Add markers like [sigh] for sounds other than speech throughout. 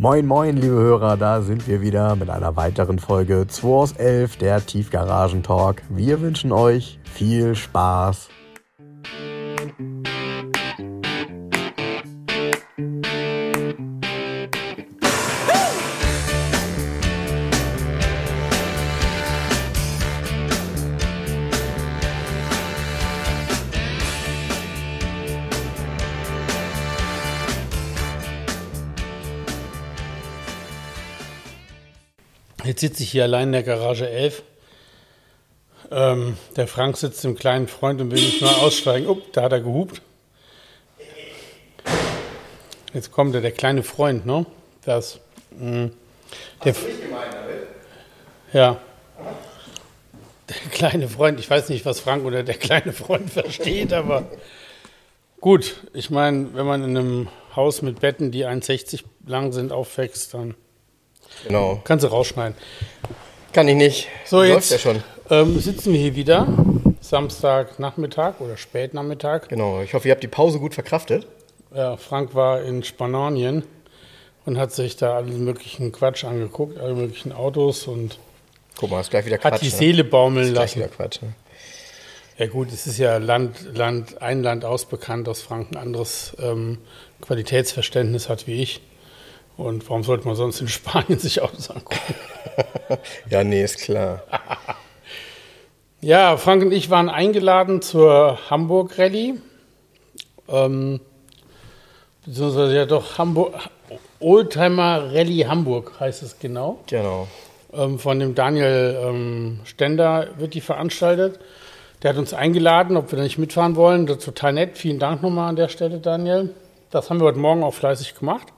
Moin, moin, liebe Hörer, da sind wir wieder mit einer weiteren Folge 2 aus 11, der Tiefgaragen-Talk. Wir wünschen euch viel Spaß. Jetzt sitze ich hier allein in der Garage 11. Ähm, der Frank sitzt im kleinen Freund und will nicht mal aussteigen. Oh, da hat er gehupt. Jetzt kommt er, der kleine Freund, ne? Das. Mh, der, ja. Der kleine Freund, ich weiß nicht, was Frank oder der kleine Freund [laughs] versteht, aber gut. Ich meine, wenn man in einem Haus mit Betten, die 1,60 lang sind, aufwächst, dann Genau. kannst du rausschneiden. Kann ich nicht. So, Läuft jetzt ja schon. Ähm, sitzen wir hier wieder. Samstagnachmittag oder Spätnachmittag. Genau. Ich hoffe, ihr habt die Pause gut verkraftet. Ja, Frank war in Spanien und hat sich da allen möglichen Quatsch angeguckt, alle möglichen Autos und Guck mal, ist gleich wieder hat Quatsch. die ne? Seele baumeln Ist gleich lassen. wieder Quatsch. Ne? Ja gut, es ist ja Land, Land, ein Land ausbekannt, dass Frank ein anderes ähm, Qualitätsverständnis hat wie ich. Und warum sollte man sonst in Spanien [laughs] sich Autos angucken? [laughs] Ja, nee, ist klar. [laughs] Ja, Frank und ich waren eingeladen zur Hamburg Rallye. Ähm, beziehungsweise ja doch Hamburg, Oldtimer Rallye Hamburg heißt es genau. Genau. Ähm, von dem Daniel ähm, Stender wird die veranstaltet. Der hat uns eingeladen, ob wir da nicht mitfahren wollen. Das ist total nett. Vielen Dank nochmal an der Stelle, Daniel. Das haben wir heute Morgen auch fleißig gemacht.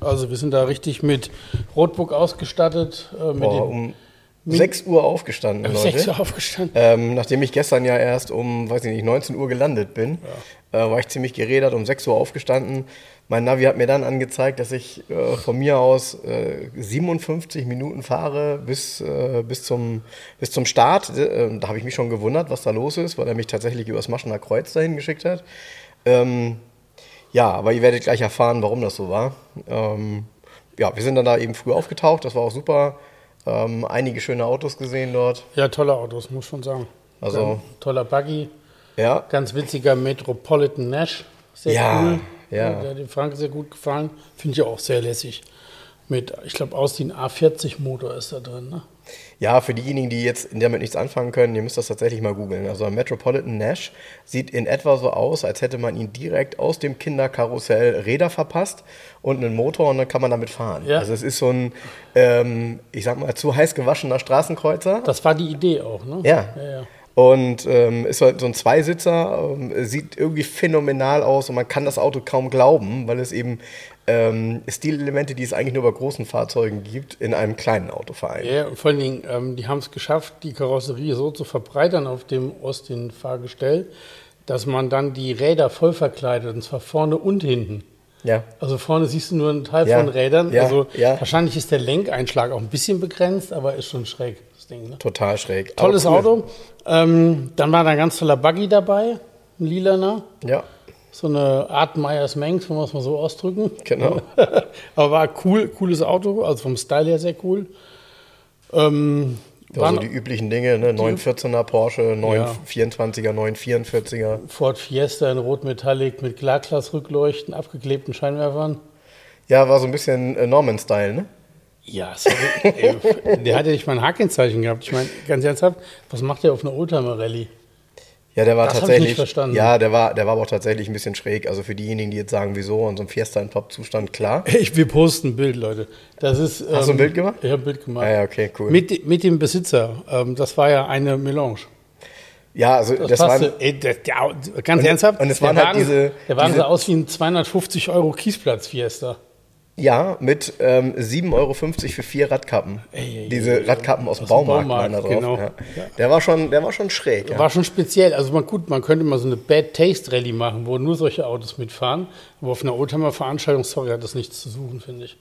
Also wir sind da richtig mit Rotbook ausgestattet. Äh, mit Boah, um 6 Uhr aufgestanden, Leute. 6 Uhr aufgestanden. Ähm, nachdem ich gestern ja erst um, weiß ich nicht, 19 Uhr gelandet bin, äh, war ich ziemlich gerädert, um 6 Uhr aufgestanden. Mein Navi hat mir dann angezeigt, dass ich äh, von mir aus äh, 57 Minuten fahre bis, äh, bis, zum, bis zum Start. Äh, da habe ich mich schon gewundert, was da los ist, weil er mich tatsächlich übers Maschener Kreuz dahin geschickt hat. Ähm, ja, aber ihr werdet gleich erfahren, warum das so war. Ähm, ja, wir sind dann da eben früh aufgetaucht, das war auch super. Ähm, einige schöne Autos gesehen dort. Ja, tolle Autos, muss schon sagen. Also- Ein toller Buggy, Ja, ganz witziger Metropolitan Nash. Sehr Ja, cool. ja. Der hat dem Frank sehr gut gefallen. Finde ich auch sehr lässig. Mit, ich glaube, Austin A40 Motor ist da drin. Ne? Ja, für diejenigen, die jetzt damit nichts anfangen können, ihr müsst das tatsächlich mal googeln. Also Metropolitan Nash sieht in etwa so aus, als hätte man ihn direkt aus dem Kinderkarussell Räder verpasst und einen Motor und dann kann man damit fahren. Ja. Also es ist so ein, ähm, ich sag mal, zu heiß gewaschener Straßenkreuzer. Das war die Idee auch. Ne? Ja. ja, ja. Und ähm, ist halt so ein Zweisitzer, ähm, sieht irgendwie phänomenal aus und man kann das Auto kaum glauben, weil es eben ähm, Stilelemente, die es eigentlich nur bei großen Fahrzeugen gibt, in einem kleinen Auto vereint. Ja, vor allen Dingen, ähm, die haben es geschafft, die Karosserie so zu verbreitern auf dem Austin-Fahrgestell, dass man dann die Räder voll verkleidet, und zwar vorne und hinten. Ja. Also vorne siehst du nur einen Teil Ja, von Rädern. ja, also ja. wahrscheinlich ist der Lenkeinschlag auch ein bisschen begrenzt, aber ist schon schräg, das Ding. Ne? Total schräg. Tolles cool. Auto. Ähm, dann war da ein ganz toller Buggy dabei, ein lilaner. Ja, So eine Art Meyers Mengs, wenn wir es mal so ausdrücken. genau. [laughs] aber war cool, cooles Auto, also vom Style her sehr cool. Ähm, Also die üblichen Dinge, ne? 914er Porsche, 924er, 944er. Ford Fiesta in Rot Metallic mit Klarglasrückleuchten, abgeklebten Scheinwerfern. Ja, war so ein bisschen äh, Norman-Style, ne? Ja, sorry, [laughs] ey, der hat ja nicht mal ein Hakenzeichen gehabt. Ich meine, ganz ernsthaft, was macht der auf einer Oldtimer-Rallye? Ja, der war Das tatsächlich. nicht verstanden. Ja, der war, der war aber auch tatsächlich ein bisschen schräg. Also für diejenigen, die jetzt sagen, wieso, und so ein Fiesta in Top-Zustand, klar. [laughs] Ich, wir posten ein Bild, Leute. Das ist, ähm, Hast du ein Bild gemacht? Ich habe ein Bild gemacht. Ah, ja, okay, cool. Mit, mit dem Besitzer. Ähm, das war ja eine Melange. Ja, also Das, das, passte. war. Ey, der, der, ganz Und- ernsthaft, und es der waren halt Wagen, diese- der Wagen diese- sah aus wie ein 250 Euro Kiesplatz-Fiesta. Ja, mit ähm, 7,50 Euro für vier Radkappen. Ey, Diese ey, Radkappen aus dem aus dem Baumarkt, Baumarkt, waren da drauf. genau. Ja. Der, war schon, der war schon schräg. Ja. War schon speziell. Also man, gut, man könnte mal so eine Bad Taste Rallye machen, wo nur solche Autos mitfahren. Aber auf einer Oldtimer-Veranstaltung, sorry, hat das nichts zu suchen, finde ich.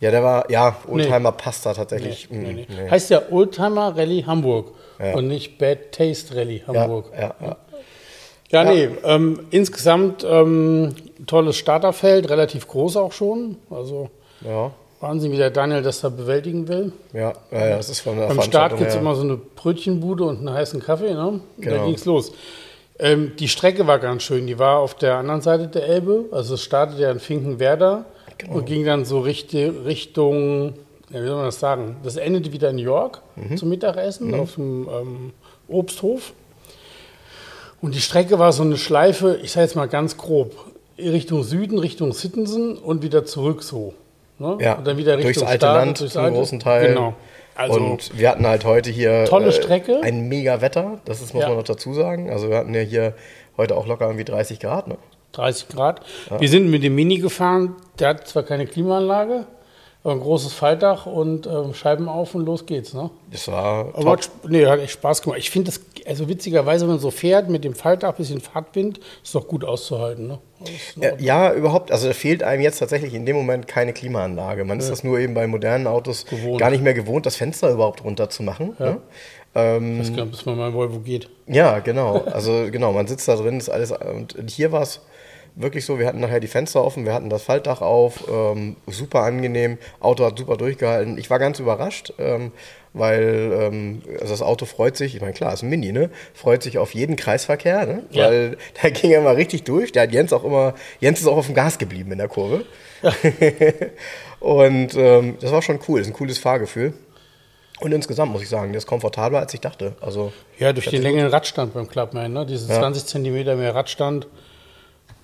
ja, der war, ja, Oldtimer passt da Nee, tatsächlich. nee, Mm, nee. nee. Heißt ja Oldtimer Rallye Hamburg Ja. und nicht Bad Taste Rallye Hamburg. ja, ja. Ja, nee, ähm, insgesamt ähm, tolles Starterfeld, relativ groß auch schon. Also Ja. Wahnsinn, wie der Daniel das da bewältigen will. Ja, ja, ja das ist von der Beim Start gibt es immer so eine Brötchenbude und einen heißen Kaffee, ne? Genau. Da ging es los. Ähm, die Strecke war ganz schön. Die war auf der anderen Seite der Elbe. Also es startete ja in Finkenwerder genau. und ging dann so Richtung, Richtung ja, wie soll man das sagen? Das endete wieder in New York mhm. zum Mittagessen mhm. auf dem ähm, Obsthof. Und die Strecke war so eine Schleife, ich sage jetzt mal ganz grob, Richtung Süden, Richtung Sittensen und wieder zurück so. Ne? Ja, und dann wieder Richtung durchs alte Stade, Land, durchs alte, großen Teil. Genau. Also und wir hatten halt heute hier tolle Strecke. Äh, ein mega Wetter, das ist, muss ja. man noch dazu sagen. Also wir hatten ja hier heute auch locker irgendwie 30 Grad. Ne? 30 Grad. Ja. Wir sind mit dem Mini gefahren, der hat zwar keine Klimaanlage, ein großes Faltdach und äh, Scheiben auf und los geht's. Ne? Das war. Aber hat, nee, hat echt Spaß gemacht. Ich finde das, also witzigerweise, wenn man so fährt mit dem Faltdach, bisschen Fahrtwind, ist doch gut auszuhalten. Ne? Ja, ja, überhaupt. Also da fehlt einem jetzt tatsächlich in dem Moment keine Klimaanlage. Man ja. ist das nur eben bei modernen Autos gewohnt. gar nicht mehr gewohnt, das Fenster überhaupt runterzumachen. Ja. Ne? Ähm, gar nicht, bis man mal Volvo geht. Ja, genau. Also genau, man sitzt da drin, ist alles. Und hier war es wirklich so, wir hatten nachher die Fenster offen, wir hatten das Faltdach auf, ähm, super angenehm, Auto hat super durchgehalten. Ich war ganz überrascht, ähm, weil ähm, also das Auto freut sich, ich meine klar, ist ein Mini, ne? Freut sich auf jeden Kreisverkehr, ne? Ja. Weil da ging er mal richtig durch. Der hat Jens auch immer, Jens ist auch auf dem Gas geblieben in der Kurve. Ja. [laughs] Und ähm, das war schon cool, das ist ein cooles Fahrgefühl. Und insgesamt muss ich sagen, der ist komfortabler, als ich dachte. Also, ja, durch den längeren Radstand beim Clubman, ne? diese ja. 20 Zentimeter mehr Radstand,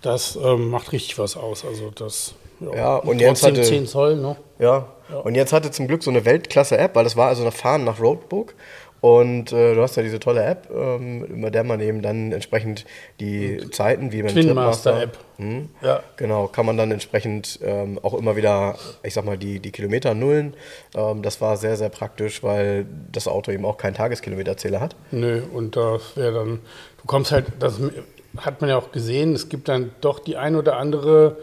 das ähm, macht richtig was aus. Also das ja, ja und jetzt hatte 10 Zoll, ne? Ja, ja, und jetzt hatte zum Glück so eine Weltklasse-App, weil das war also ein Fahren nach Roadbook. Und äh, du hast ja diese tolle App, ähm, über der man eben dann entsprechend die und Zeiten, wie beim Twin Master App. Hm, ja. Genau, kann man dann entsprechend ähm, auch immer wieder, ich sag mal, die, die Kilometer nullen. Ähm, das war sehr, sehr praktisch, weil das Auto eben auch keinen Tageskilometerzähler hat. Nö, und das wäre dann, du kommst halt, das hat man ja auch gesehen, es gibt dann doch die ein oder andere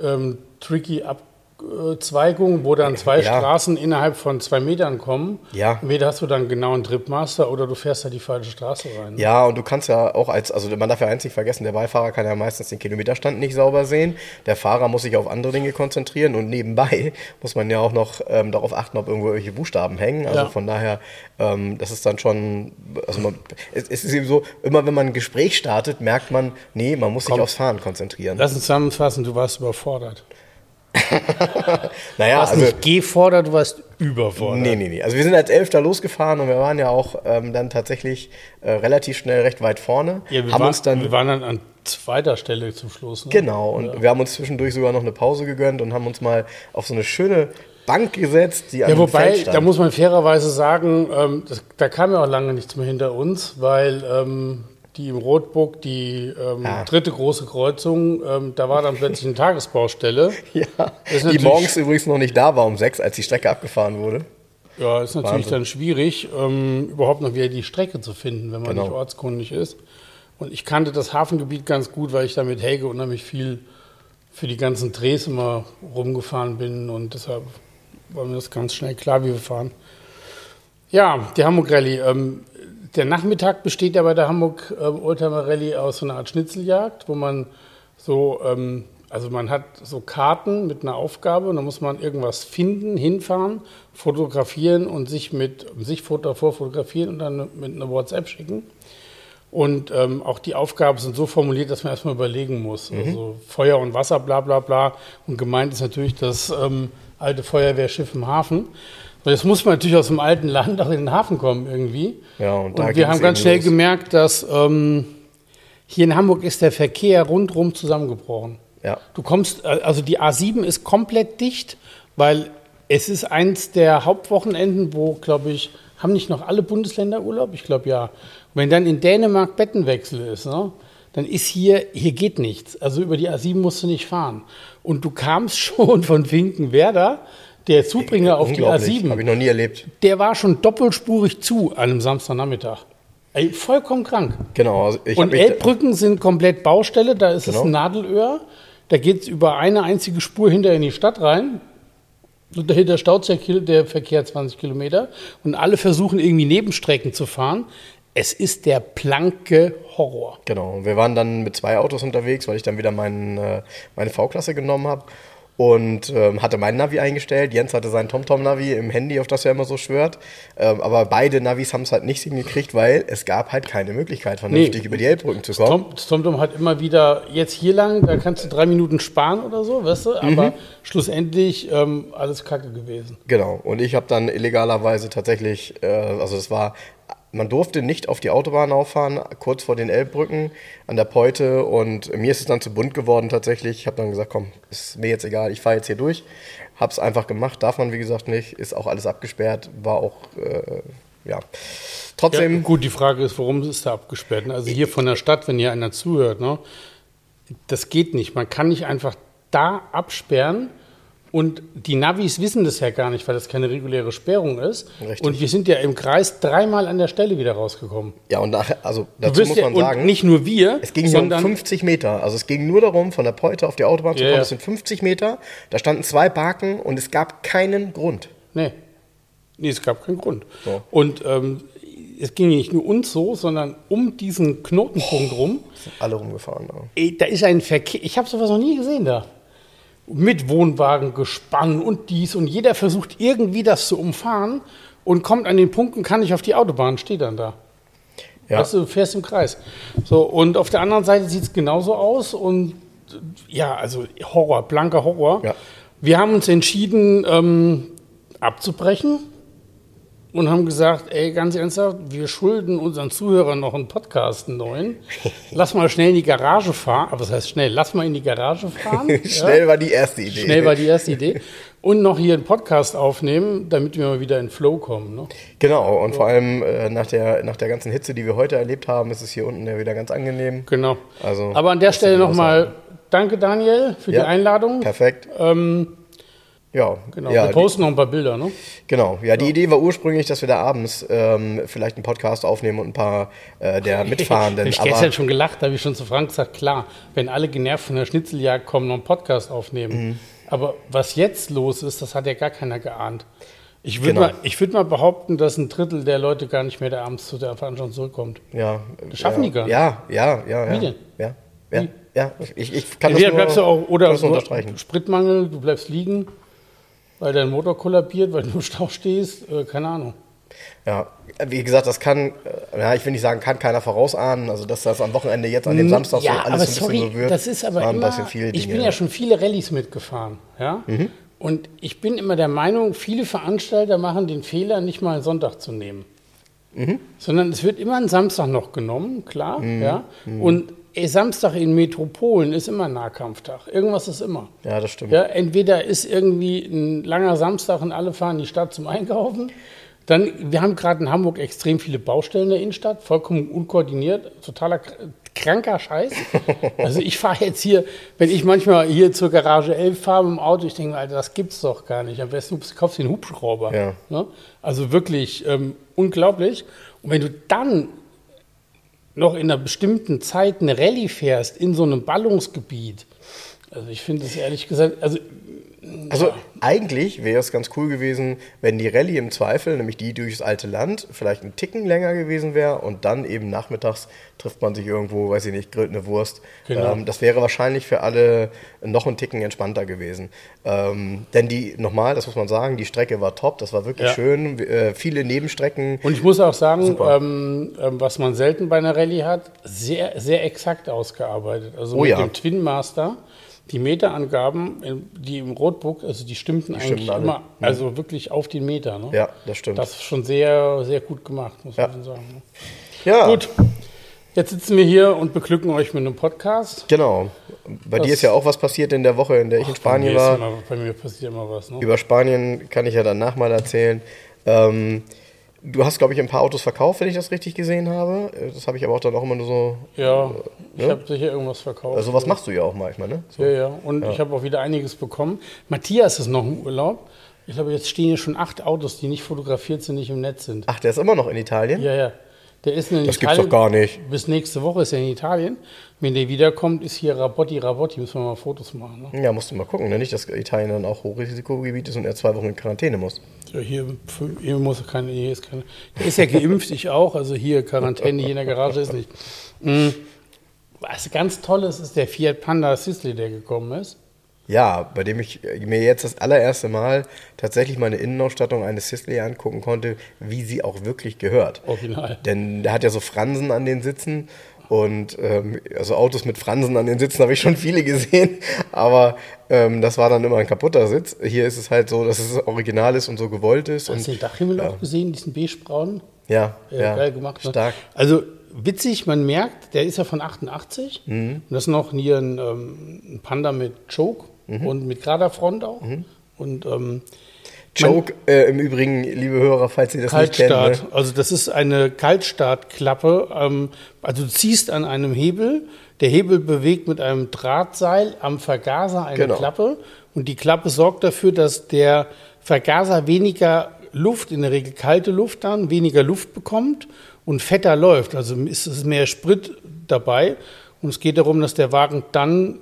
ähm, tricky Ab Abzweigung, wo dann zwei ja. Straßen innerhalb von zwei Metern kommen. Ja. Entweder hast du dann genau einen Tripmaster oder du fährst da die falsche Straße rein. Ja, und du kannst ja auch als, also man darf ja eins nicht vergessen, der Beifahrer kann ja meistens den Kilometerstand nicht sauber sehen. Der Fahrer muss sich auf andere Dinge konzentrieren und nebenbei [laughs] muss man ja auch noch ähm, darauf achten, ob irgendwo irgendwelche Buchstaben hängen. Also ja. von daher, ähm, das ist dann schon, also man, es, es, ist eben so, immer wenn man ein Gespräch startet, merkt man, nee, man muss Komm, sich aufs Fahren konzentrieren. Lass uns zusammenfassen, du warst überfordert. [laughs] naja, du warst also, nicht gefordert, du warst überfordert. Nee, nee, nee. Also wir sind als Elfter losgefahren und wir waren ja auch ähm, dann tatsächlich äh, relativ schnell recht weit vorne. Ja, wir, haben waren, uns dann, wir waren dann an zweiter Stelle zum Schluss. Ne? Genau, und ja. wir haben uns zwischendurch sogar noch eine Pause gegönnt und haben uns mal auf so eine schöne Bank gesetzt, die an Ja, wobei, da muss man fairerweise sagen, ähm, das, da kam ja auch lange nichts mehr hinter uns, weil ähm, die im Rotburg, die ähm, ja. dritte große Kreuzung, ähm, da war dann plötzlich eine Tagesbaustelle. [laughs] ja, die morgens übrigens noch nicht da war um sechs, als die Strecke abgefahren wurde. Ja, ist natürlich Wahnsinn. dann schwierig, ähm, überhaupt noch wieder die Strecke zu finden, wenn man genau. nicht ortskundig ist. Und ich kannte das Hafengebiet ganz gut, weil ich da mit Helge unheimlich viel für die ganzen Drehs immer rumgefahren bin und deshalb war mir das ganz schnell klar, wie wir fahren. Ja, die Hamburg Rallye. Ähm, der Nachmittag besteht ja bei der Hamburg äh, Oldtimer Rallye aus so einer Art Schnitzeljagd, wo man so, ähm, also man hat so Karten mit einer Aufgabe und dann muss man irgendwas finden, hinfahren, fotografieren und sich mit sich davor fotografieren und dann mit einer WhatsApp schicken. Und ähm, auch die Aufgaben sind so formuliert, dass man erstmal überlegen muss. Mhm. Also Feuer und Wasser, bla bla bla. Und gemeint ist natürlich das ähm, alte Feuerwehrschiff im Hafen. Das muss man natürlich aus dem alten Land auch in den Hafen kommen irgendwie. Ja, und, und wir haben ganz schnell los. gemerkt, dass ähm, hier in Hamburg ist der Verkehr rundherum zusammengebrochen. Ja. Du kommst, äh, also die A7 ist komplett dicht, weil es ist eins der Hauptwochenenden, wo, glaube ich, haben nicht noch alle Bundesländer Urlaub? Ich glaube ja. Und wenn dann in Dänemark Bettenwechsel ist, ne, dann ist hier, hier geht nichts. Also über die A7 musst du nicht fahren. Und du kamst [laughs] schon von Finkenwerder der Zubringer auf die A7. Habe ich noch nie erlebt. Der war schon doppelspurig zu an einem Samstagnachmittag. Ey, vollkommen krank. Genau. Also und Elbbrücken sind komplett Baustelle, da ist genau. es ein Nadelöhr. Da geht es über eine einzige Spur hinter in die Stadt rein. Und dahinter staut der Verkehr 20 Kilometer. Und alle versuchen irgendwie Nebenstrecken zu fahren. Es ist der planke Horror. Genau. Wir waren dann mit zwei Autos unterwegs, weil ich dann wieder mein, äh, meine V-Klasse genommen habe. Und ähm, hatte mein Navi eingestellt. Jens hatte sein TomTom-Navi im Handy, auf das er immer so schwört. Ähm, aber beide Navis haben es halt nicht hingekriegt, weil es gab halt keine Möglichkeit, vernünftig Nee. über die Elbbrücken zu kommen. Das TomTom hat immer wieder, jetzt hier lang, da kannst du drei Minuten sparen oder so, weißt du? Aber Mhm. schlussendlich ähm, alles Kacke gewesen. Genau. Und ich habe dann illegalerweise tatsächlich, äh, also es war, man durfte nicht auf die Autobahn auffahren, kurz vor den Elbbrücken an der Peute. Und mir ist es dann zu bunt geworden tatsächlich. Ich habe dann gesagt, komm, ist mir jetzt egal, ich fahre jetzt hier durch. Hab's einfach gemacht, darf man wie gesagt nicht, ist auch alles abgesperrt, war auch, äh, ja. Ja, Trotzdem, gut, die Frage ist, warum ist da abgesperrt? Also hier von der Stadt, wenn hier einer zuhört, ne? das geht nicht. Man kann nicht einfach da absperren und die Navis wissen das ja gar nicht, weil das keine reguläre Sperrung ist. Richtig. Und wir sind ja im Kreis dreimal an der Stelle wieder rausgekommen. ja, und nach, also dazu muss ja, man und sagen, nicht nur wir, Es ging hier um sondern 50 Meter. Also es ging nur darum, von der Peute auf die Autobahn zu Ja, kommen. ja. Das sind 50 Meter. Da standen zwei Barken und es gab keinen Grund. Nee. Nee, es gab keinen Grund. So. Und ähm, es ging nicht nur uns so, sondern um diesen Knotenpunkt rum. Sind alle rumgefahren. Ja. Ey, da ist ein Verkehr. Ich habe sowas noch nie gesehen da. Mit Wohnwagen, Gespann und dies. Und jeder versucht irgendwie das zu umfahren und kommt an den Punkt und kann nicht auf die Autobahn, steht dann da. Ja. Weißt du, fährst im Kreis. So, und auf der anderen Seite sieht es genauso aus. Und ja, also Horror, blanker Horror. Ja. Wir haben uns entschieden, ähm, abzubrechen und haben gesagt, ey, ganz ernsthaft, wir schulden unseren Zuhörern noch einen Podcast, einen neuen. Lass mal schnell in die Garage fahren. Aber was heißt schnell? Lass mal in die Garage fahren. [laughs] Schnell war die erste Idee. Schnell war die erste Idee. Und noch hier einen Podcast aufnehmen, damit wir mal wieder in Flow kommen. Ne? Genau, und vor allem äh, nach, der, nach der ganzen Hitze, die wir heute erlebt haben, ist es hier unten ja wieder ganz angenehm. Genau. Also, Aber an der Stelle die nochmal danke, Daniel, für die Ja, Einladung. Perfekt. Ähm, Ja, genau, ja, wir die, posten noch ein paar Bilder. Ne? genau. Ja, die Idee war ursprünglich, dass wir da abends ähm, vielleicht einen Podcast aufnehmen und ein paar äh, der [laughs] Mitfahrenden. ich aber gestern schon gelacht, da habe ich schon zu Frank gesagt, klar, wenn alle genervt von der Schnitzeljagd kommen, noch einen Podcast aufnehmen. Mhm. Aber was jetzt los ist, das hat ja gar keiner geahnt. Ich würde Genau. mal, ich würd mal behaupten, dass ein Drittel der Leute gar nicht mehr da abends zu der Veranstaltung zurückkommt. ja, Das schaffen ja, die gar nicht. Ja, ja, ja. Wie ja. denn? Ja, ja, Wie? ja. Ich, ich kann Entweder das nur, bleibst du auch, oder unterstreichen. Spritmangel, du bleibst liegen, weil dein Motor kollabiert, weil du im Stau stehst, äh, keine Ahnung. Ja, wie gesagt, das kann, äh, ja, ich will nicht sagen, kann keiner vorausahnen, also dass das am Wochenende jetzt an dem Samstag so ja, alles aber so ein bisschen sorry, so wird. das ist aber immer, ich bin ja schon viele Rallyes mitgefahren, ja, Mhm. und ich bin immer der Meinung, viele Veranstalter machen den Fehler, nicht mal einen Sonntag zu nehmen, Mhm. sondern es wird immer ein Samstag noch genommen, klar, ja, und ey, Samstag in Metropolen ist immer Nahkampftag, irgendwas ist immer. ja, das stimmt. Ja, entweder ist irgendwie ein langer Samstag und alle fahren in die Stadt zum Einkaufen. Dann, wir haben gerade in Hamburg extrem viele Baustellen in der Innenstadt, vollkommen unkoordiniert, totaler kr- kranker Scheiß. [laughs] Also ich fahre jetzt hier, wenn ich manchmal hier zur Garage 11 fahre mit dem Auto, ich denke, Alter, das gibt's doch gar nicht. Am besten du kaufst dir einen Hubschrauber. Ja. Ne? Also wirklich ähm, unglaublich. Und wenn du dann noch in einer bestimmten Zeit eine Rallye fährst in so einem Ballungsgebiet, also ich finde es ehrlich gesagt, also Also eigentlich wäre es ganz cool gewesen, wenn die Rallye im Zweifel, nämlich die durchs alte Land, vielleicht einen Ticken länger gewesen wäre und dann eben nachmittags trifft man sich irgendwo, weiß ich nicht, grillt eine Wurst. Genau. Ähm, das wäre wahrscheinlich für alle noch einen Ticken entspannter gewesen. Ähm, denn die, nochmal, das muss man sagen, die Strecke war top, das war wirklich Ja. schön. Äh, viele Nebenstrecken. Und ich muss auch sagen, ähm, ähm, was man selten bei einer Rallye hat, sehr, sehr exakt ausgearbeitet. Also Oh mit ja. dem Twin Master, die Meterangaben, in- die im Roadbook, also die stimmten eigentlich stimmten alle. immer, also wirklich auf den Meter. Ne? Ja, das stimmt. Das ist schon sehr, sehr gut gemacht, muss Ja. man sagen. Ne? ja, Gut, jetzt sitzen wir hier und beglücken euch mit einem Podcast. genau. Bei Das- dir ist ja auch was passiert in der Woche, in der ich in Bei Spanien ist war. immer, bei mir passiert immer was. Ne? Über Spanien kann ich ja danach mal erzählen. Ähm, du hast, glaube ich, ein paar Autos verkauft, wenn ich das richtig gesehen habe. Äh, Das habe ich aber auch dann auch immer nur so. Ja, ich ne? habe sicher irgendwas verkauft. Also, was machst du ja auch manchmal, ne? So. Ja, ja. Und ich habe auch wieder einiges bekommen. Matthias ist noch im Urlaub. Ich glaube, jetzt stehen hier schon acht Autos, die nicht fotografiert sind, nicht im Netz sind. Ach, der ist immer noch in Italien? Ja, ja. Der ist in Das gibt's Italien. doch gar nicht. Bis nächste Woche ist er in Italien. Wenn der wiederkommt, ist hier Rabotti, Rabotti. Müssen wir mal Fotos machen. Ne? Ja, musst du mal gucken, ne? Nicht, dass Italien dann auch Hochrisikogebiet ist und er zwei Wochen in Quarantäne muss. Ja, hier, hier muss keine, hier ist keine. Der ist ja geimpft, ich auch. Also hier Quarantäne, hier in der Garage ist nicht. Mhm. Was ganz Tolles ist der Fiat Panda Sisley, der gekommen ist. Ja, bei dem ich mir jetzt das allererste Mal tatsächlich meine Innenausstattung eines Sisley angucken konnte, wie sie auch wirklich gehört. Original. Denn der hat ja so Fransen an den Sitzen und ähm, also Autos mit Fransen an den Sitzen habe ich schon viele gesehen, aber ähm, das war dann immer ein kaputter Sitz. Hier ist es halt so, dass es original ist und so gewollt ist. Hast du den Dachhimmel auch gesehen, diesen beigebraunen? Ja, Ja, ja, geil gemacht. Ne? stark. Also witzig, man merkt, der ist ja von 88. Mhm. Und das ist noch hier ein, ähm, ein Panda mit Choke Mhm. und mit gerader Front auch. Und Choke, äh, im Übrigen, liebe Hörer, falls ihr das nicht Kaltstart. kennt. Ne? Also das ist eine Kaltstartklappe. Ähm, also du ziehst an einem Hebel, der Hebel bewegt mit einem Drahtseil am Vergaser eine Genau. Klappe und die Klappe sorgt dafür, dass der Vergaser weniger Luft, in der Regel kalte Luft dann, weniger Luft bekommt und fetter läuft. Also ist es mehr Sprit dabei und es geht darum, dass der Wagen dann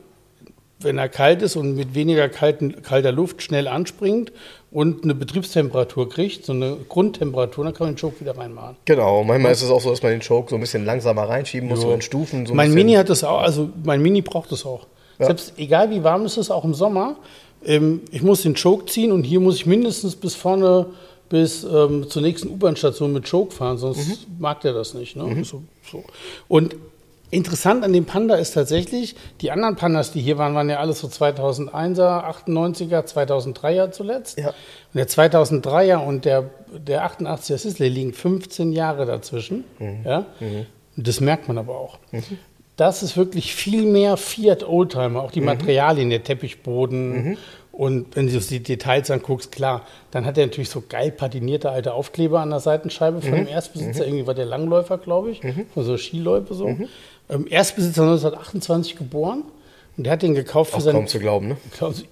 wenn er kalt ist und mit weniger kalten, kalter Luft schnell anspringt und eine Betriebstemperatur kriegt, so eine Grundtemperatur, dann kann man den Choke wieder reinmachen. Genau, manchmal ist es auch so, dass man den Choke so ein bisschen langsamer reinschieben muss, so in Stufen. So ein mein. Mini hat das auch, also mein Mini braucht das auch. Selbst egal wie warm es ist, auch im Sommer, ähm, ich muss den Choke ziehen und hier muss ich mindestens bis vorne bis ähm, zur nächsten U-Bahn-Station mit Choke fahren, sonst Mhm. mag der das nicht. Ne? So, so. Und interessant an dem Panda ist tatsächlich, die anderen Pandas, die hier waren, waren ja alles so 2001er, 98er, 2003er zuletzt. Ja. Und der 2003er und der, der 88er Sisley liegen 15 Jahre dazwischen. Ja? Und das merkt man aber auch. Das ist wirklich viel mehr Fiat Oldtimer, auch die Materialien, der Teppichboden. Und wenn du dir die Details anguckst, klar, dann hat er natürlich so geil patinierte alte Aufkleber an der Seitenscheibe von dem Erstbesitzer. Irgendwie war der Langläufer, glaube ich, von so Skiläufe so. Ähm, Erstbesitzer 1928 geboren. Und der hat den gekauft für Auch seine kaum zu glauben, ne?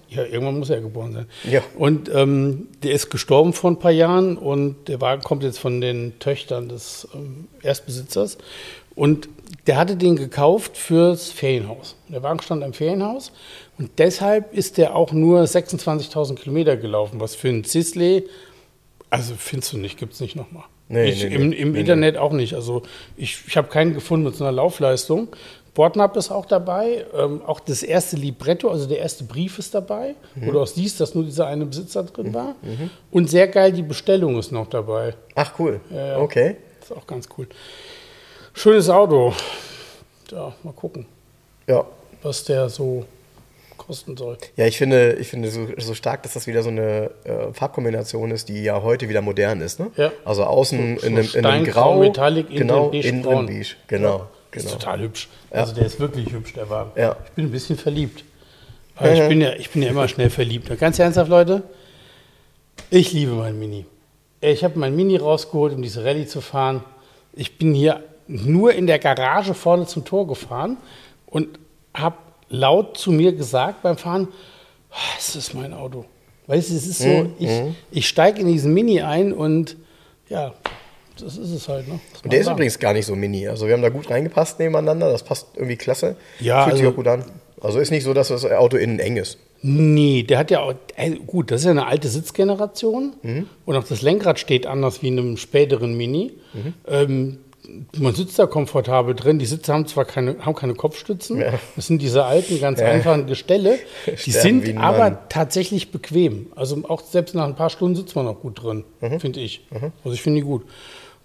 Ja, irgendwann muss er geboren sein. Ja. Und ähm, der ist gestorben vor ein paar Jahren und der Wagen kommt jetzt von den Töchtern des ähm, Erstbesitzers. Und der hatte den gekauft fürs Ferienhaus. Der Wagen stand am Ferienhaus und deshalb ist der auch nur 26.000 Kilometer gelaufen, was für einen Sisley, also findest du nicht, gibt es nicht nochmal. Nee, ich, nee, Im, im Nee, Internet auch nicht. Also ich, ich habe keinen gefunden mit so einer Laufleistung. Bordmap ist auch dabei, ähm, auch das erste Libretto, also der erste Brief ist dabei, Mhm. wo du auch siehst, dass nur dieser eine Besitzer drin war. Und sehr geil, die Bestellung ist noch dabei. Ach, cool. ja. Okay. Ist auch ganz cool. Schönes Auto. Ja, mal gucken, Ja. was der so kosten soll. Ja, ich finde, ich finde so, so stark, dass das wieder so eine äh, Farbkombination ist, die ja heute wieder modern ist. Ne? Ja. Also außen So- in, einem, in einem Grau, Metallic, genau, innen braun. beige. Genau, Ist genau. total hübsch. Also der ist wirklich hübsch, der Wagen. Ja. Ich bin ein bisschen verliebt. Aber ich, bin ja, ich bin ja immer schnell verliebt. Ganz ernsthaft, Leute, ich liebe mein Mini. Ich habe mein Mini rausgeholt, um diese Rallye zu fahren. Ich bin hier nur in der Garage vorne zum Tor gefahren und habe laut zu mir gesagt beim Fahren, "Ah, es ist mein Auto. Weißt du, es ist so, ich, ich steige in diesen Mini ein und ja, das ist es halt. Ne? Und der ist übrigens gar nicht so mini. Also wir haben da gut reingepasst nebeneinander. Das passt irgendwie klasse. Ja, Fühlt sich also- auch gut an. Also ist nicht so, dass das Auto innen eng ist. Nee, der hat ja auch, ey, gut, das ist ja eine alte Sitzgeneration und auch das Lenkrad steht anders wie in einem späteren Mini. Ähm, man sitzt da komfortabel drin. Die Sitze haben zwar keine, haben keine Kopfstützen, Ja. das sind diese alten, ganz einfachen Gestelle. [laughs] Die Sterben sind ein aber Mann. tatsächlich bequem. Also auch selbst nach ein paar Stunden sitzt man auch gut drin, finde ich. Also ich finde die gut.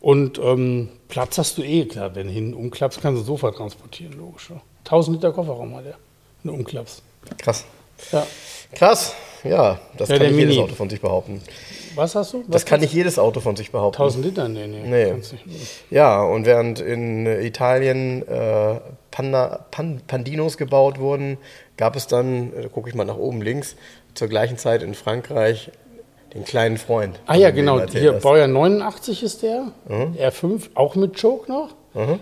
Und ähm, Platz hast du eh, klar, wenn du hinten umklappst, kannst du Sofa transportieren, logisch. Ja. 1000 Liter Kofferraum hat der, wenn du umklappst. Krass. Ja. Krass. Ja, das Ja, kann jedes Mini. Auto von sich behaupten. Was hast du? Was Das kann nicht jedes Auto von sich behaupten. 1000 Liter? Nee, nee. Nee. Ja, und während in Italien äh, Panda, Pan, Pandinos gebaut wurden, gab es dann, äh, gucke ich mal nach oben links, zur gleichen Zeit in Frankreich den kleinen Freund. Ah ja, genau. Hier, hast. Baujahr 89 ist der. Mhm. R5, auch mit Choke noch.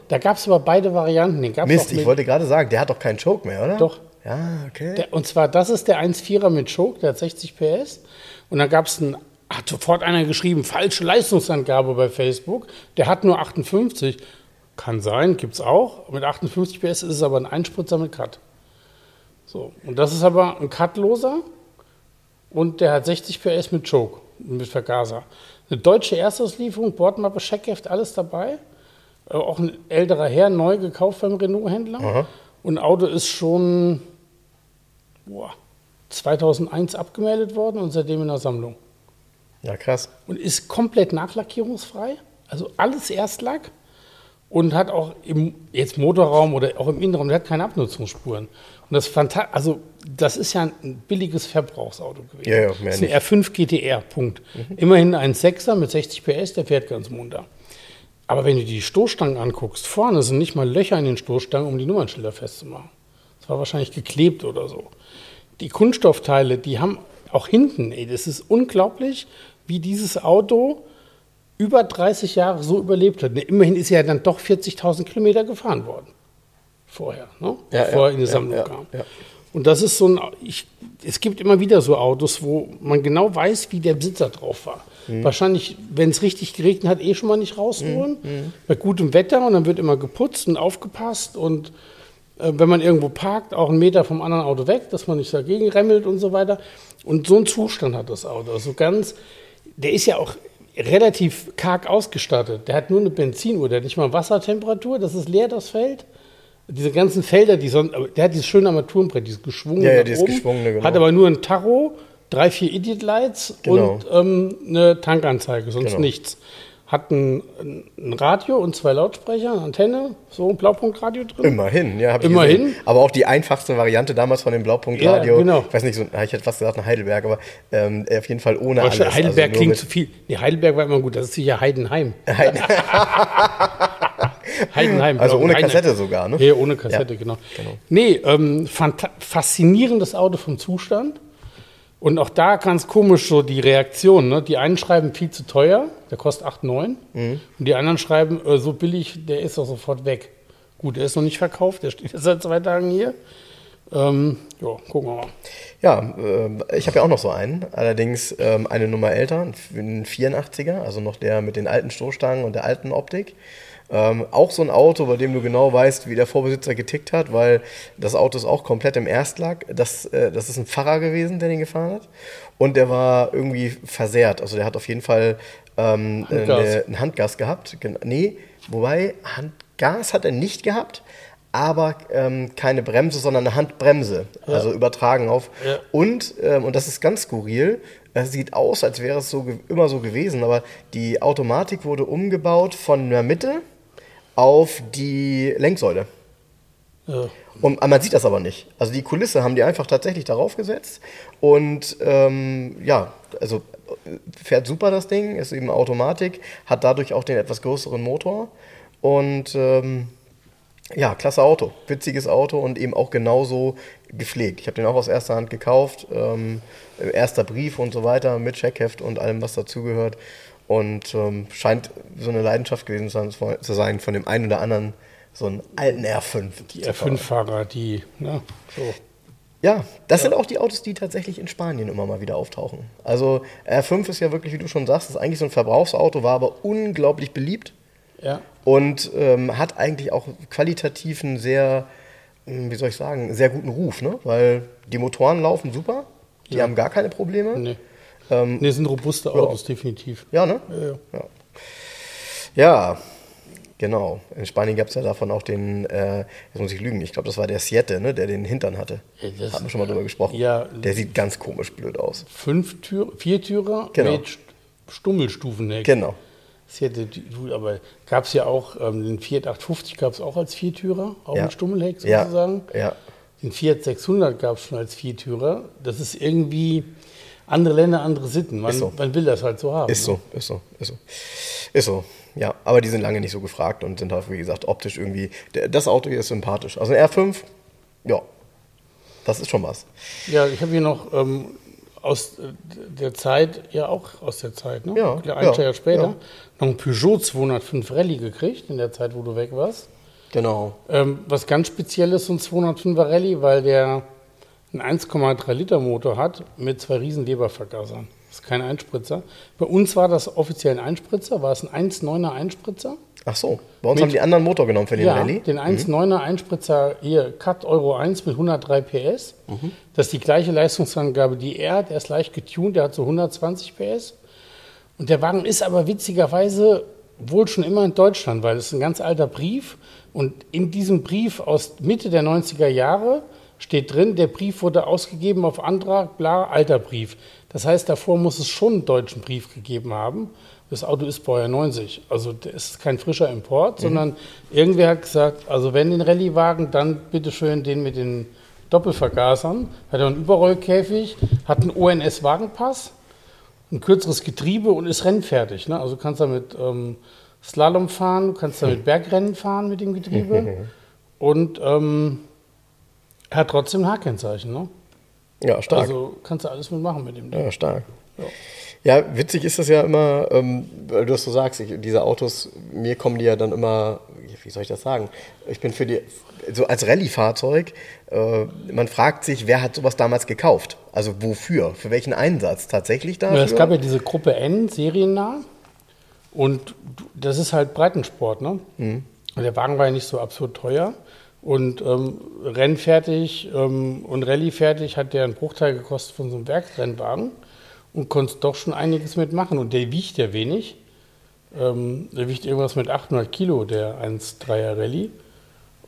Da gab es aber beide Varianten. Mist, ich wollte gerade sagen, der hat doch keinen Choke mehr, oder? Doch. Ja, okay. der, und zwar, das ist der 1.4er mit Choke, der hat 60 PS. Und dann gab es einen, hat sofort einer geschrieben, falsche Leistungsangabe bei Facebook. Der hat nur 58. Kann sein, gibt es auch. Mit 58 PS ist es aber ein Einspritzer mit Cut. So, und das ist aber ein Cutloser und der hat 60 PS mit Choke, mit Vergaser. Eine deutsche Erstauslieferung, Bordmappe, Scheckheft, alles dabei. Äh, Auch ein älterer Herr, neu gekauft beim Renault-Händler. Und Auto ist schon boah, 2001 abgemeldet worden und seitdem in der Sammlung. Ja, krass. Und ist komplett nachlackierungsfrei. Also alles Erstlack. Und hat auch im jetzt Motorraum oder auch im Innenraum, der hat keine Abnutzungsspuren. Und das, Phanta also, das ist ja ein billiges Verbrauchsauto gewesen. Ja, ja, das mehr ist ein R5 GTR, Punkt. Immerhin ein 6er mit 60 PS, der fährt ganz munter. Aber wenn du die Stoßstangen anguckst, vorne sind nicht mal Löcher in den Stoßstangen, um die Nummernschilder festzumachen. Das war wahrscheinlich geklebt oder so. Die Kunststoffteile, die haben auch hinten, ey, das ist unglaublich, wie dieses Auto über 30 Jahre so überlebt hat. Ne, Immerhin ist er ja dann doch 40.000 Kilometer gefahren worden. Vorher, ne? Ja, bevor ja, er in die Sammlung ja, kam. Und das ist so ein, ich, es gibt immer wieder so Autos, wo man genau weiß, wie der Besitzer drauf war. Mhm. Wahrscheinlich, wenn es richtig geregnet hat, eh schon mal nicht rausholen. Bei gutem Wetter und dann wird immer geputzt und aufgepasst und äh, wenn man irgendwo parkt, auch einen Meter vom anderen Auto weg, dass man nicht dagegen remmelt und so weiter. Und so einen Zustand hat das Auto. Also ganz, der ist ja auch relativ karg ausgestattet. Der hat nur eine Benzinuhr, der hat nicht mal Wassertemperatur, das ist leer, das Feld. Diese ganzen Felder, die sonst, der hat dieses schöne Armaturenbrett, dieses geschwungene. Ja, ja, dieses oben, geschwungene, genau. Hat aber nur ein Tacho, drei, vier Idiot Lights Genau. und ähm, eine Tankanzeige, sonst Genau. nichts. Hat ein, ein Radio und zwei Lautsprecher, eine Antenne, so ein Blaupunktradio drin. Immerhin, ja, hab ich Immerhin. gesehen. Aber auch die einfachste Variante damals von dem Blaupunktradio. Ja, genau. Ich weiß nicht, so, ich hätte fast gesagt eine Heidelberg, aber ähm, auf jeden Fall ohne alles. Heidelberg also klingt zu viel. Nee, Heidelberg war immer gut, das ist sicher Heidenheim. [laughs] Heidenheim. Also ohne Heidenheim. Kassette sogar, ne? Ja, ohne Kassette, Ja, genau. genau. Nee, ähm, faszinierendes Auto vom Zustand. Und auch da ganz komisch so die Reaktion. Ne? Die einen schreiben viel zu teuer, der kostet 8,9. Mhm. Und die anderen schreiben, äh, so billig, der ist doch sofort weg. Gut, der ist noch nicht verkauft, der steht [laughs] jetzt seit zwei Tagen hier. Ähm, ja, gucken wir mal. Ja, äh, ich habe ja auch noch so einen, allerdings ähm, eine Nummer älter, ein 84er, also noch der mit den alten Stoßstangen und der alten Optik. Ähm, auch so ein Auto, bei dem du genau weißt, wie der Vorbesitzer getickt hat, weil das Auto ist auch komplett im Erstlack. Das, äh, das ist ein Pfarrer gewesen, der den gefahren hat. Und der war irgendwie versehrt. Also der hat auf jeden Fall ähm, Handgas. eine, ein Handgas gehabt. Gen- Nee, wobei Handgas hat er nicht gehabt, aber ähm, keine Bremse, sondern eine Handbremse. Also übertragen auf. Ja. Und, ähm, und das ist ganz skurril, es sieht aus, als wäre es so immer so gewesen, aber die Automatik wurde umgebaut von der Mitte auf die Lenksäule. Ja. Und man sieht das aber nicht. Also die Kulisse haben die einfach tatsächlich darauf gesetzt. Und ähm, ja, also äh, fährt super das Ding, ist eben Automatik, hat dadurch auch den etwas größeren Motor. Und ähm, ja, klasse Auto. Witziges Auto und eben auch genauso gepflegt. Ich habe den auch aus erster Hand gekauft. Ähm, erster Brief und so weiter mit Checkheft und allem, was dazugehört. Und ähm, scheint so eine Leidenschaft gewesen zu sein von dem einen oder anderen, so einen alten R5. Die zu fahren. R5-Fahrer, die, ne, so. Ja, das sind auch die Autos, die tatsächlich in Spanien immer mal wieder auftauchen. Also R5 ist ja wirklich, wie du schon sagst, ist eigentlich so ein Verbrauchsauto, war aber unglaublich beliebt Ja. und ähm, hat eigentlich auch qualitativ einen sehr, hm, wie soll ich sagen, sehr guten Ruf, ne? Weil die Motoren laufen super, die haben gar keine Probleme. Nee. Ähm, Nee, sind robuste Autos, definitiv. ja, ne? Ja, ja. Ja. Ja, genau. In Spanien gab es ja davon auch den, äh, jetzt muss ich lügen, ich glaube, das war der Siete, ne, der den Hintern hatte. Ja, das- Hatten wir schon mal drüber gesprochen. Ja. Der sieht ganz komisch blöd aus. Fünf Tür, Viertürer Genau. mit St- Stummelstufenheck. Genau. Du, aber gab es ja auch, ähm, den Fiat 850 gab es auch als Viertürer, auch Ja. mit Stummelheck Ja. sozusagen. Ja. Den Fiat 600 gab es schon als Viertürer. Das ist irgendwie andere Länder, andere Sitten. Man, so. man will das halt so haben. Ist ne? so, ist so, ist so. Ist so. Ja, aber die sind lange nicht so gefragt und sind halt, wie gesagt, optisch irgendwie. Das Auto hier ist sympathisch. Also ein R5, ja, das ist schon was. Ja, ich habe hier noch ähm, aus äh, der Zeit, ja auch aus der Zeit, ne? Ja, Ein ja, Jahr später, ja. noch ein Peugeot 205 Rallye gekriegt, in der Zeit, wo du weg warst. Genau. Ähm, was ganz Spezielles, so ein 205er Rallye, weil der einen 1,3 Liter Motor hat mit zwei riesen Lebervergasern. Das ist kein Einspritzer. Bei uns war das offiziell ein Einspritzer, war es ein 1,9er Einspritzer. Ach so, bei uns Mit- haben die anderen Motor genommen für den ja, Rallye. den 1,9er Einspritzer hier, Cut Euro 1 mit 103 PS. Mhm. Das ist die gleiche Leistungsangabe, die er hat. Der ist leicht getuned, der hat so 120 PS. Und der Wagen ist aber witzigerweise wohl schon immer in Deutschland, weil es ist ein ganz alter Brief. Und in diesem Brief aus Mitte der 90er Jahre steht drin, der Brief wurde ausgegeben auf Antrag, bla, alter Brief. Das heißt, davor muss es schon einen deutschen Brief gegeben haben. Das Auto ist Baujahr 90. Also das ist kein frischer Import, mhm. sondern irgendwer hat gesagt, also wenn den Rallyewagen, dann bitteschön den mit den Doppelvergasern. Hat er einen Überrollkäfig, hat einen ONS-Wagenpass, ein kürzeres Getriebe und ist rennfertig. Ne? Also kannst damit ähm, Slalom fahren, kannst damit Bergrennen fahren mit dem Getriebe. [laughs] und ähm, hat trotzdem ein H-Kennzeichen. Ne? Ja, stark. Also kannst du alles mitmachen mit dem Ding. Ja, stark. Ja. Ja, witzig ist das ja immer, ähm, weil du das so sagst, ich, diese Autos, mir kommen die ja dann immer, wie soll ich das sagen? Ich bin für die, so als Rallye-Fahrzeug, äh, man fragt sich, wer hat sowas damals gekauft? Also wofür? Für welchen Einsatz tatsächlich da? Ja, es gab ja diese Gruppe N, seriennah. Und das ist halt Breitensport, ne? Mhm. Der Wagen war ja nicht so absurd teuer. Und ähm, rennfertig ähm, und Rallye-fertig hat der einen Bruchteil gekostet von so einem Werksrennwagen und konntest doch schon einiges mitmachen. Und der wiegt ja wenig. Ähm, der wiegt irgendwas mit 800 Kilo, der 1,3er Rallye.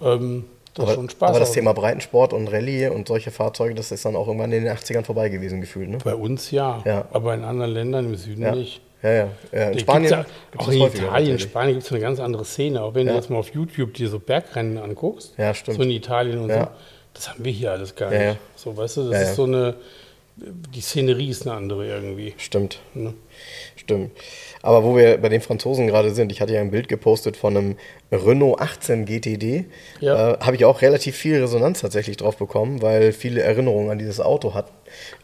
Ähm, das aber, schon Spaß aber das Thema Breitensport und Rallye und solche Fahrzeuge, das ist dann auch irgendwann in den 80ern vorbei gewesen gefühlt. Ne? Bei uns ja, ja, aber in anderen Ländern im Süden ja. nicht. Ja, ja. ja in Spanien ja, auch in Italien, Spanien gibt es eine ganz andere Szene. Auch wenn du jetzt mal auf YouTube dir so Bergrennen anguckst, ja, stimmt. so in Italien und so, das haben wir hier alles gar nicht. So, weißt du, das ist so eine, die Szenerie ist eine andere irgendwie. Stimmt. Ne? Stimmt. Aber wo wir bei den Franzosen gerade sind, ich hatte ja ein Bild gepostet von einem Renault 18 GTD, ja. äh, habe ich auch relativ viel Resonanz tatsächlich drauf bekommen, weil viele Erinnerungen an dieses Auto hatten.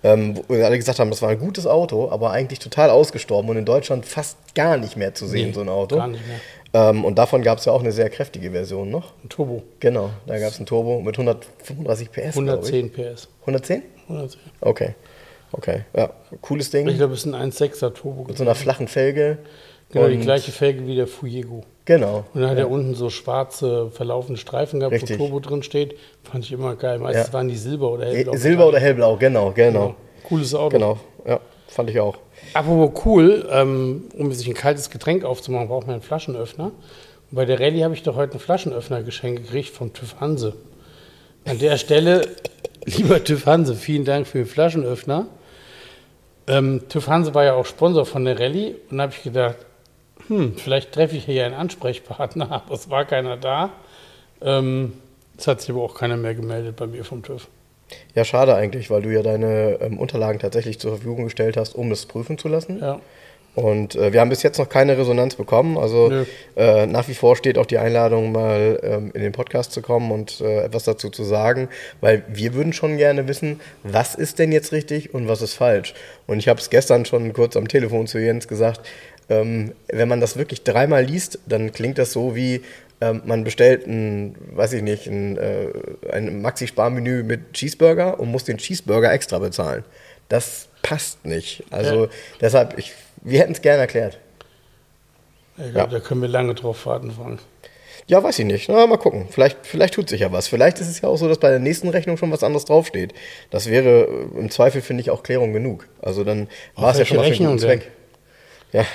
Ähm, wo alle gesagt haben, das war ein gutes Auto, aber eigentlich total ausgestorben und in Deutschland fast gar nicht mehr zu sehen, nee, so ein Auto. Gar nicht mehr. Ähm, und davon gab es ja auch eine sehr kräftige Version noch. Ein Turbo. Genau, da gab es ein Turbo mit 135 PS. 110 PS. 110? 110. Okay. Okay, ja, cooles Ding. Ich glaube, es ist ein 1,6er Turbo. Mit so einer flachen Felge. Genau, die gleiche Felge wie der Fuego. Genau. Und dann hat ja. er unten so schwarze verlaufende Streifen gehabt, Richtig. wo Turbo drin steht. Fand ich immer geil. Meistens ja. waren die Silber oder Hellblau. Silber oder Hellblau, genau, genau, genau. Cooles Auto. Genau, ja, fand ich auch. Apropos cool, ähm, um sich ein kaltes Getränk aufzumachen, braucht man einen Flaschenöffner. Und bei der Rallye habe ich doch heute einen Flaschenöffner geschenkt gekriegt vom TÜV Hanse. An der Stelle, [laughs] lieber TÜV Hanse, vielen Dank für den Flaschenöffner. Ähm, TÜV Hanse war ja auch Sponsor von der Rallye und da habe ich gedacht, hm, vielleicht treffe ich hier einen Ansprechpartner, [laughs] aber es war keiner da. Ähm, es hat sich aber auch keiner mehr gemeldet bei mir vom TÜV. Ja, schade eigentlich, weil du ja deine ähm, Unterlagen tatsächlich zur Verfügung gestellt hast, um es prüfen zu lassen. Ja. Und äh, wir haben bis jetzt noch keine Resonanz bekommen. Also äh, nach wie vor steht auch die Einladung, mal ähm, in den Podcast zu kommen und äh, etwas dazu zu sagen, weil wir würden schon gerne wissen, was ist denn jetzt richtig und was ist falsch. Und ich habe es gestern schon kurz am Telefon zu Jens gesagt, ähm, wenn man das wirklich dreimal liest, dann klingt das so wie, ähm, man bestellt ein, weiß ich nicht, ein, äh, ein Maxi-Sparmenü mit Cheeseburger und muss den Cheeseburger extra bezahlen. Das passt nicht. Also ja. deshalb, ich wir hätten es gerne erklärt. Ich glaube, ja. da können wir lange drauf warten, Frank. Ja, weiß ich nicht. Na, mal gucken. Vielleicht, vielleicht tut sich ja was. Vielleicht ist es ja auch so, dass bei der nächsten Rechnung schon was anderes draufsteht. Das wäre äh, im Zweifel, finde ich, auch Klärung genug. Also dann war es ja schon mal für den Zweck. Ja. [laughs]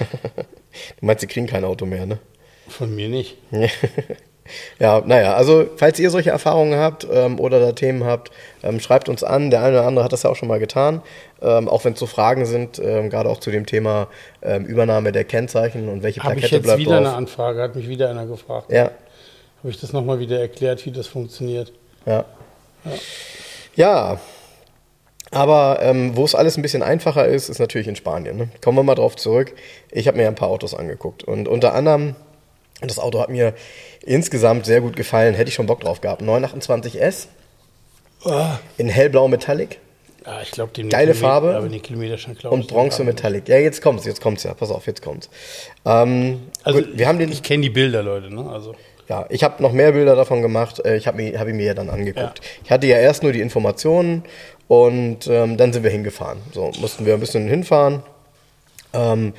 Du meinst, sie kriegen kein Auto mehr, ne? Von mir nicht. [laughs] Ja, naja, also falls ihr solche Erfahrungen habt ähm, oder da Themen habt, ähm, schreibt uns an. Der eine oder andere hat das ja auch schon mal getan. Ähm, auch wenn es so Fragen sind, ähm, gerade auch zu dem Thema ähm, Übernahme der Kennzeichen und welche Plakette bleibt drauf. Habe ich jetzt wieder drauf. eine Anfrage, hat mich wieder einer gefragt. Ja. Habe ich das nochmal wieder erklärt, wie das funktioniert. Ja. Ja. ja. Aber ähm, wo es alles ein bisschen einfacher ist, ist natürlich in Spanien. Ne? Kommen wir mal drauf zurück. Ich habe mir ein paar Autos angeguckt und unter anderem und das Auto hat mir insgesamt sehr gut gefallen. Hätte ich schon Bock drauf gehabt. 928S oh. in hellblau Metallic. Ja, ich glaube, die Geile Farbe. Aber die Kilometer schon klar. Und Bronze Metallic. Ja, jetzt kommt's, jetzt kommt's ja. Pass auf, jetzt kommt's. Ähm, also gut, wir haben den. Ich kenne die Bilder, Leute. Ne? Also. Ja, ich habe noch mehr Bilder davon gemacht. Äh, ich habe hab ihn mir ja dann angeguckt. Ja. Ich hatte ja erst nur die Informationen und ähm, dann sind wir hingefahren. So mussten wir ein bisschen hinfahren. Ähm,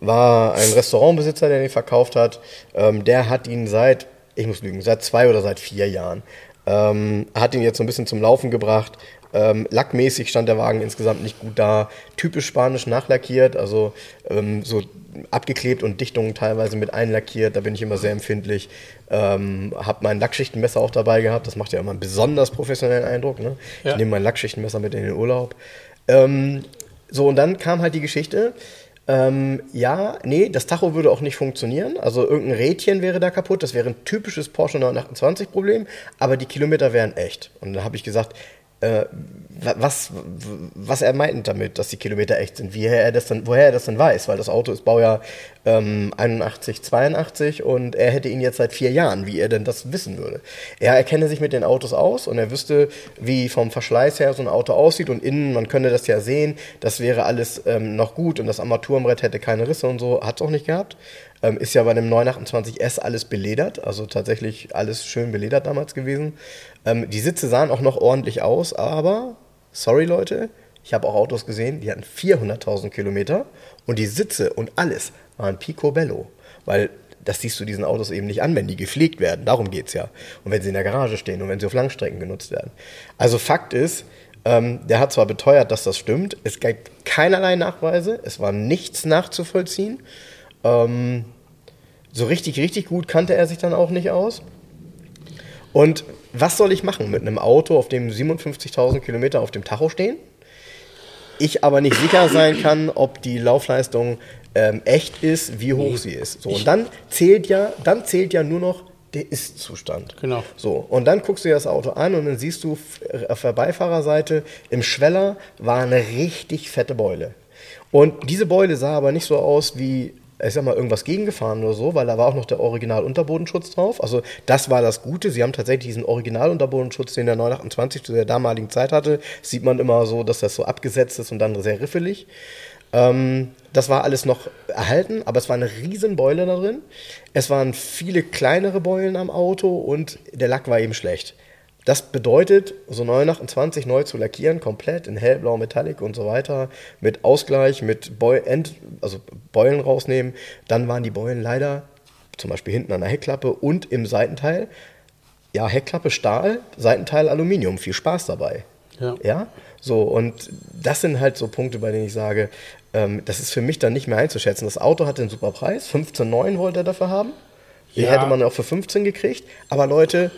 war ein Restaurantbesitzer, der den verkauft hat. Ähm, der hat ihn seit, ich muss lügen, seit zwei oder seit vier Jahren. Ähm, hat ihn jetzt so ein bisschen zum Laufen gebracht. Ähm, lackmäßig stand der Wagen insgesamt nicht gut da. Typisch spanisch nachlackiert, also ähm, so abgeklebt und Dichtungen teilweise mit einlackiert. Da bin ich immer sehr empfindlich. Ähm, habe mein Lackschichtenmesser auch dabei gehabt. Das macht ja immer einen besonders professionellen Eindruck. Ne? Ja. Ich nehme mein Lackschichtenmesser mit in den Urlaub. Ähm, so, und dann kam halt die Geschichte. Ähm, ja, nee, das Tacho würde auch nicht funktionieren. Also irgendein Rädchen wäre da kaputt. Das wäre ein typisches Porsche 928-Problem. Aber die Kilometer wären echt. Und dann habe ich gesagt, äh, was, was er meint damit, dass die Kilometer echt sind, wie er das dann, woher er das dann weiß, weil das Auto ist Baujahr ähm, 81, 82 und er hätte ihn jetzt seit vier Jahren, wie er denn das wissen würde. Er erkenne sich mit den Autos aus und er wüsste, wie vom Verschleiß her so ein Auto aussieht und innen, man könne das ja sehen, das wäre alles ähm, noch gut und das Armaturenbrett hätte keine Risse und so, hat es auch nicht gehabt. Ähm, ist ja bei dem 928S alles beledert, also tatsächlich alles schön beledert damals gewesen. Ähm, die Sitze sahen auch noch ordentlich aus, aber, sorry Leute, ich habe auch Autos gesehen, die hatten 400.000 Kilometer und die Sitze und alles waren picobello, weil das siehst du diesen Autos eben nicht an, wenn die gepflegt werden. Darum geht es ja. Und wenn sie in der Garage stehen und wenn sie auf Langstrecken genutzt werden. Also Fakt ist, ähm, der hat zwar beteuert, dass das stimmt, es gibt keinerlei Nachweise, es war nichts nachzuvollziehen. Ähm, so richtig, richtig gut kannte er sich dann auch nicht aus. Und was soll ich machen mit einem Auto, auf dem 57.000 Kilometer auf dem Tacho stehen? Ich aber nicht sicher sein kann, ob die Laufleistung ähm, echt ist, wie hoch sie ist. So, und dann zählt ja, dann zählt ja nur noch der Ist-Zustand. Genau. So, und dann guckst du dir das Auto an und dann siehst du auf der Beifahrerseite im Schweller war eine richtig fette Beule. Und diese Beule sah aber nicht so aus wie ich sag mal, irgendwas gegengefahren oder so, weil da war auch noch der Original-Unterbodenschutz drauf. Also das war das Gute. Sie haben tatsächlich diesen Original-Unterbodenschutz, den der 928 zu der damaligen Zeit hatte. Sieht man immer so, dass das so abgesetzt ist und dann sehr riffelig. Ähm, das war alles noch erhalten, aber es war eine riesen Beule da drin. Es waren viele kleinere Beulen am Auto und der Lack war eben schlecht. Das bedeutet, so 928 neu zu lackieren, komplett in hellblau, Metallic und so weiter, mit Ausgleich, mit Beul End, also Beulen rausnehmen. Dann waren die Beulen leider zum Beispiel hinten an der Heckklappe und im Seitenteil. Ja, Heckklappe Stahl, Seitenteil Aluminium. Viel Spaß dabei. Ja. ja. So, und das sind halt so Punkte, bei denen ich sage, ähm, das ist für mich dann nicht mehr einzuschätzen. Das Auto hat den super Preis, 15,9 wollte er dafür haben. Die ja. hätte man auch für 15 gekriegt. Aber Leute,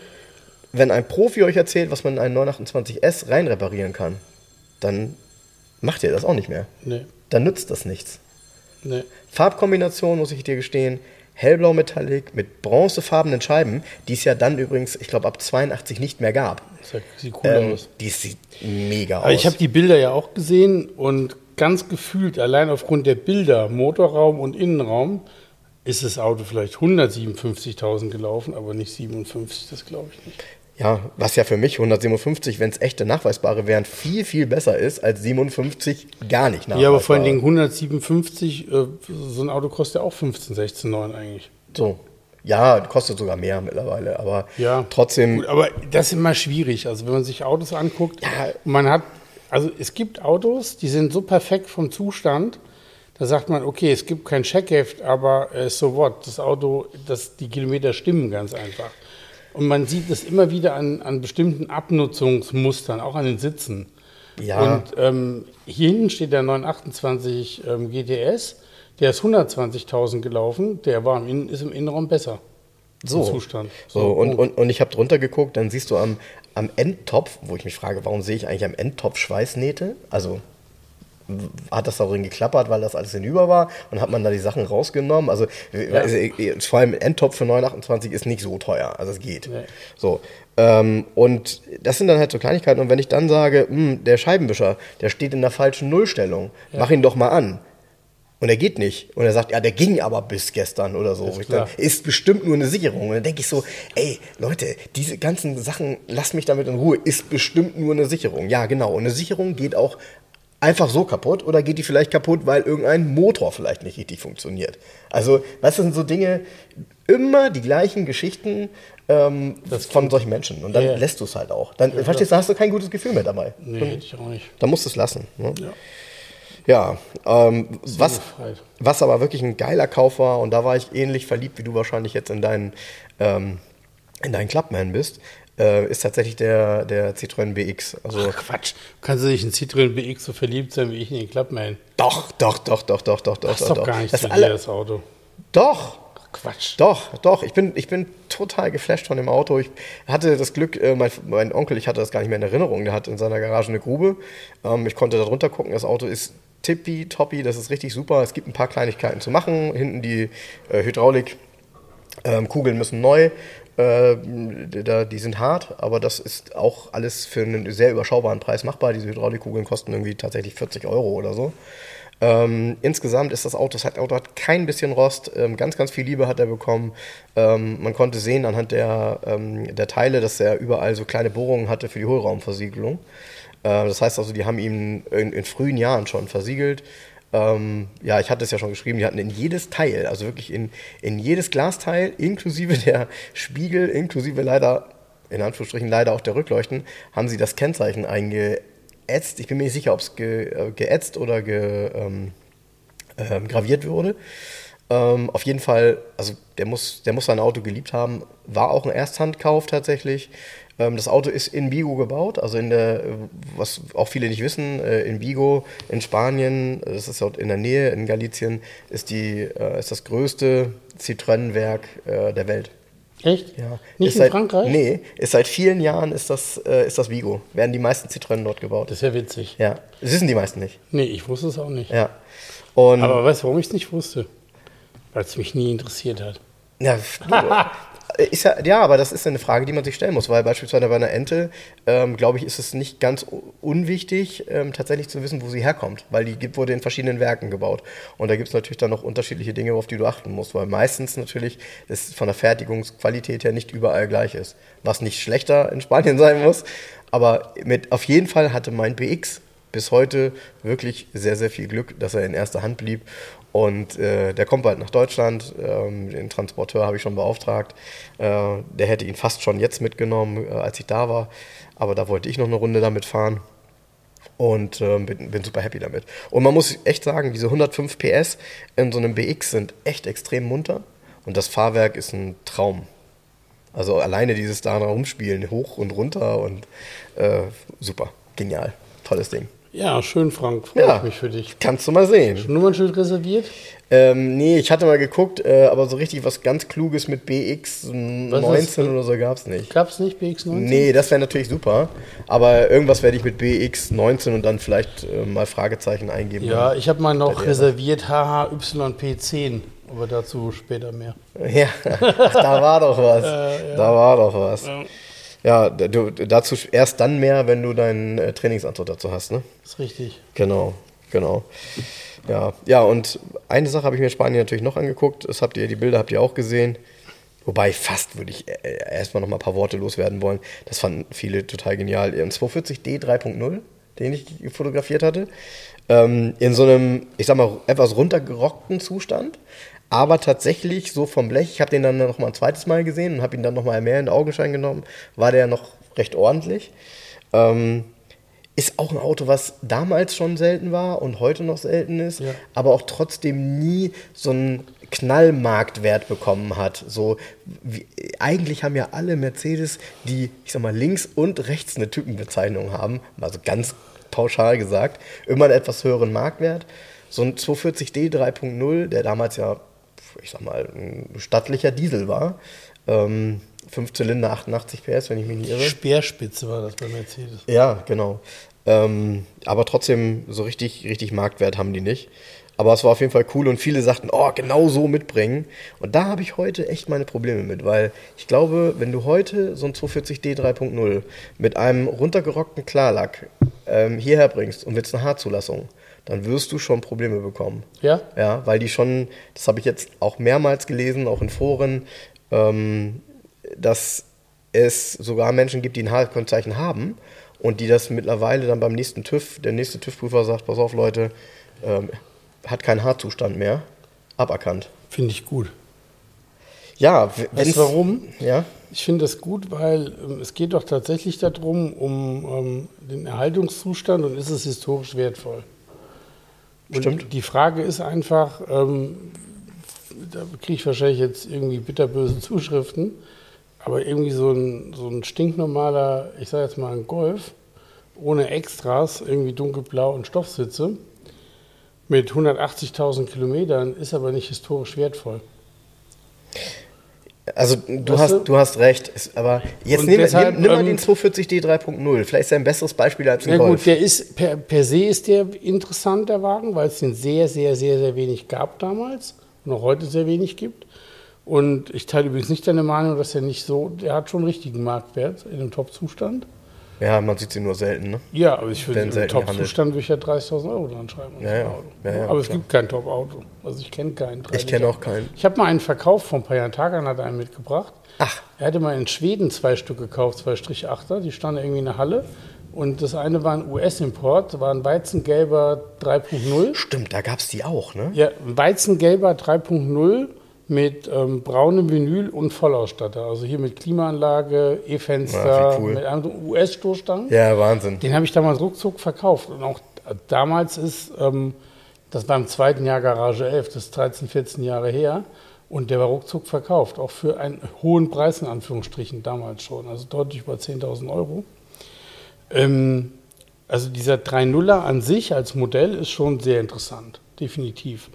wenn ein Profi euch erzählt, was man in einen 928S rein reparieren kann, dann macht ihr das auch nicht mehr. Nee. Dann nützt das nichts. Nee. Farbkombination, muss ich dir gestehen, hellblau Metallic mit bronzefarbenen Scheiben, die es ja dann übrigens, ich glaube, ab 82 nicht mehr gab. Das sieht cool ähm, aus. Die sieht mega Aber aus. Ich habe die Bilder ja auch gesehen und ganz gefühlt, allein aufgrund der Bilder, Motorraum und Innenraum, ist das Auto vielleicht 157.000 gelaufen, aber nicht 57, das glaube ich nicht. Ja, was ja für mich 157, wenn es echte nachweisbare wären, viel, viel besser ist als 57 gar nicht nachweisbar. Ja, aber vor allen Dingen 157, äh, so ein Auto kostet ja auch 15, 16, 9 eigentlich. So. Ja, kostet sogar mehr mittlerweile, aber ja, trotzdem. Gut, aber das ist immer schwierig. Also wenn man sich Autos anguckt, ja. man hat, also es gibt Autos, die sind so perfekt vom Zustand, da sagt man, okay, es gibt kein Checkheft, aber äh, so what, das Auto, das, die Kilometer stimmen ganz einfach. Und man sieht es immer wieder an, an bestimmten Abnutzungsmustern, auch an den Sitzen. Ja. Und ähm, hier hinten steht der 928 ähm, GTS, der ist 120.000 gelaufen, der war im, ist im Innenraum besser. So. Zustand. So, so und, und, und ich habe drunter geguckt, dann siehst du am, am Endtopf, wo ich mich frage, warum sehe ich eigentlich am Endtopf Schweißnähte? Also hat das darin geklappert, weil das alles hinüber war und hat man da die Sachen rausgenommen. Also, ja. also vor allem Endtop für 928 ist nicht so teuer, also es geht. Nee. So. Ähm, und das sind dann halt so Kleinigkeiten. Und wenn ich dann sage, hm, der Scheibenwischer, der steht in der falschen Nullstellung, ja. mach ihn doch mal an. Und er geht nicht. Und er sagt, ja, der ging aber bis gestern oder so. Ist, dann, ist bestimmt nur eine Sicherung. Und dann denke ich so, ey, Leute, diese ganzen Sachen, lasst mich damit in Ruhe. Ist bestimmt nur eine Sicherung. Ja, genau. Und eine Sicherung geht auch einfach so kaputt oder geht die vielleicht kaputt, weil irgendein Motor vielleicht nicht richtig funktioniert? Also, was sind so Dinge, immer die gleichen Geschichten ähm, von solchen Menschen. Und dann ja. lässt du es halt auch. Dann, ja, verstehst du, hast du kein gutes Gefühl mehr dabei. Nee, hätte ich auch nicht. Dann musst du es lassen. Ne? Ja. Ja, ähm, was, was aber wirklich ein geiler Kauf war, und da war ich ähnlich verliebt, wie du wahrscheinlich jetzt in deinen, ähm, in deinen Clubman bist, äh, ist tatsächlich der, der Citroën BX. Also Ach, Quatsch. Kannst du nicht in Citroën BX so verliebt sein wie ich in den Clubman? doch, doch, doch, doch, doch, doch, doch. Das ist doch, doch gar nicht das so alle, das Auto. Doch, Quatsch. Doch, doch. Ich bin, ich bin total geflasht von dem Auto. Ich hatte das Glück, äh, mein, mein Onkel, ich hatte das gar nicht mehr in Erinnerung, der hat in seiner Garage eine Grube. Ähm, ich konnte da drunter gucken. Das Auto ist tippi, toppi, das ist richtig super. Es gibt ein paar Kleinigkeiten zu machen. Hinten die äh, Hydraulik. Ähm, Kugeln müssen neu. Äh, die sind hart, aber das ist auch alles für einen sehr überschaubaren Preis machbar. Diese Hydraulikkugeln kosten irgendwie tatsächlich 40 Euro oder so. Ähm, insgesamt ist das Auto, das Auto hat kein bisschen Rost, ähm, ganz, ganz viel Liebe hat er bekommen. Ähm, man konnte sehen anhand der, ähm, der Teile, dass er überall so kleine Bohrungen hatte für die Hohlraumversiegelung. Äh, das heißt also, die haben ihn in, in frühen Jahren schon versiegelt. Ähm, ja, ich hatte es ja schon geschrieben, die hatten in jedes Teil, also wirklich in, in jedes Glasteil, inklusive der Spiegel, inklusive leider, in Anführungsstrichen leider auch der Rückleuchten, haben sie das Kennzeichen eingeätzt. Ich bin mir nicht sicher, ob es ge, äh, geätzt oder ge, ähm, ähm, graviert wurde. Ähm, auf jeden Fall, also der muss, der muss sein Auto geliebt haben. War auch ein Ersthandkauf tatsächlich. Ähm, das Auto ist in Vigo gebaut, also in der, was auch viele nicht wissen, äh, in Vigo in Spanien, das ist dort in der Nähe in Galicien, ist, die, äh, ist das größte Citroën-Werk äh, der Welt. Echt? Ja. Nicht ist in seit, Frankreich? Nee, ist seit vielen Jahren ist das, ist das Vigo. Werden die meisten Citroën dort gebaut. Das ist ja witzig. ja, das wissen die meisten nicht. Nee, ich wusste es auch nicht. Ja. Und Aber weißt du, warum ich es nicht wusste? Weil es mich nie interessiert hat. Ja, ist ja, ja, aber das ist eine Frage, die man sich stellen muss, weil beispielsweise bei einer Ente, ähm, glaube ich, ist es nicht ganz unwichtig, ähm, tatsächlich zu wissen, wo sie herkommt, weil die wurde in verschiedenen Werken gebaut. Und da gibt es natürlich dann noch unterschiedliche Dinge, auf die du achten musst, weil meistens natürlich es von der Fertigungsqualität her nicht überall gleich ist. Was nicht schlechter in Spanien [laughs] sein muss, aber mit, auf jeden Fall hatte mein BX bis heute wirklich sehr, sehr viel Glück, dass er in erster Hand blieb. Und äh, der kommt bald nach Deutschland. Ähm, den Transporteur habe ich schon beauftragt. Äh, der hätte ihn fast schon jetzt mitgenommen, äh, als ich da war. Aber da wollte ich noch eine Runde damit fahren. Und ähm, bin, bin super happy damit. Und man muss echt sagen, diese 105 PS in so einem BX sind echt extrem munter. Und das Fahrwerk ist ein Traum. Also alleine dieses da rumspielen, hoch und runter und äh, super, genial, tolles Ding. Ja, schön, Frank. Freue Ja. ich mich für dich. Kannst du mal sehen. Nummernschild reserviert? Ähm, nee, ich hatte mal geguckt, äh, aber so richtig was ganz Kluges mit BX Was 19 ist- oder so gab es nicht. Gab es nicht BX19? Nee, das wäre natürlich super. Aber irgendwas werde ich mit BX 19 und dann vielleicht äh, mal Fragezeichen eingeben. Ja, ich habe mal noch reserviert HHYP10, aber dazu später mehr. Ja, [laughs] Ach, da war doch was. [laughs] Da war doch was. Ja, da- du, dazu erst dann mehr, wenn du deinen äh, Trainingsanzug dazu hast, ne? Ist richtig. Genau, genau. Ja, ja, und eine Sache habe ich mir in Spanien natürlich noch angeguckt. Das habt ihr, die Bilder habt ihr auch gesehen. Wobei fast würde ich äh, erstmal noch mal ein paar Worte loswerden wollen. Das fanden viele total genial. Ein 240D 3.0, den ich fotografiert hatte. Ähm, in so einem, ich sag mal, etwas runtergerockten Zustand. Aber tatsächlich so vom Blech, ich habe den dann noch mal ein zweites Mal gesehen und habe ihn dann noch mal mehr in den Augenschein genommen, war der noch recht ordentlich. Ähm, ist auch ein Auto, was damals schon selten war und heute noch selten ist, Ja. aber auch trotzdem nie so einen Knallmarktwert bekommen hat. So, wie, eigentlich haben ja alle Mercedes, die, ich sag mal, links und rechts eine Typenbezeichnung haben, also ganz pauschal gesagt, immer einen etwas höheren Marktwert. So ein 240D 3.0, der damals ja, ich sag mal, ein stattlicher Diesel war, ähm, 5 Zylinder, 88 PS, wenn ich mich nicht irre. Speerspitze war das bei Mercedes. Ja, genau. Ähm, aber trotzdem, so richtig, richtig Marktwert haben die nicht. Aber es war auf jeden Fall cool und viele sagten, oh, genau so mitbringen. Und da habe ich heute echt meine Probleme mit, weil ich glaube, wenn du heute so ein 240D 3.0 mit einem runtergerockten Klarlack ähm, hierher bringst und willst eine Haarzulassung, dann wirst du schon Probleme bekommen. Ja? Ja, weil die schon, das habe ich jetzt auch mehrmals gelesen, auch in Foren, ähm, dass es sogar Menschen gibt, die ein Haarkennzeichen haben und die das mittlerweile dann beim nächsten TÜV, der nächste TÜV-Prüfer sagt, pass auf Leute, ähm, hat keinen Haarzustand mehr, aberkannt. Finde ich gut. Ja, Weißt du warum? Ja, Ich finde das gut, weil ähm, es geht doch tatsächlich darum, um ähm, den Erhaltungszustand und ist es historisch wertvoll. Und Stimmt. Die Frage ist einfach, ähm, da kriege ich wahrscheinlich jetzt irgendwie bitterböse Zuschriften, Aber irgendwie so ein, so ein stinknormaler, ich sage jetzt mal ein Golf, ohne Extras, irgendwie dunkelblau und Stoffsitze, mit 180.000 Kilometern, ist aber nicht historisch wertvoll. Also du hast, du? hast recht, ist, aber jetzt nimm, deshalb, nimm, nimm, mal ähm, den 240D 3.0. Vielleicht ist er ein besseres Beispiel als ein ja, Golf. Gut, der ist per, per se ist der interessant, der Wagen, weil es den sehr, sehr, sehr, sehr wenig gab damals und auch heute sehr wenig gibt. Und ich teile übrigens nicht deine Meinung, dass er nicht so, der hat schon richtigen Marktwert in einem Top-Zustand. Ja, man sieht sie nur selten, ne? Ja, aber ich würde im Top-Zustand würde ich ja 30.000 Euro dran schreiben. Ja, ja. ja, ja aber es gibt kein Top-Auto. Also ich kenne keinen. Ich kenne auch keinen. Ich habe mal einen verkauft vor ein paar Jahren. Tagan hat einen mitgebracht. Ach. Er hatte mal in Schweden zwei Stück gekauft, zwei Strich 8er. Die standen irgendwie in der Halle. Und das eine war ein US-Import, war ein Weizengelber 3.0. Stimmt, da gab es die auch, ne? Ja, Weizengelber 3.0 mit ähm, braunem Vinyl und Vollausstatter. Also hier mit Klimaanlage, E-Fenster, ja, cool. mit einem US-Stoßstangen. Ja, Wahnsinn. Den habe ich damals ruckzuck verkauft. Und auch damals ist, ähm, das war im zweiten Jahr Garage 11, das ist 13, 14 Jahre her. Und der war ruckzuck verkauft, auch für einen hohen Preis in Anführungsstrichen damals schon, also deutlich über 10.000 Euro. Ähm, also dieser 3.0er an sich als Modell ist schon sehr interessant, definitiv.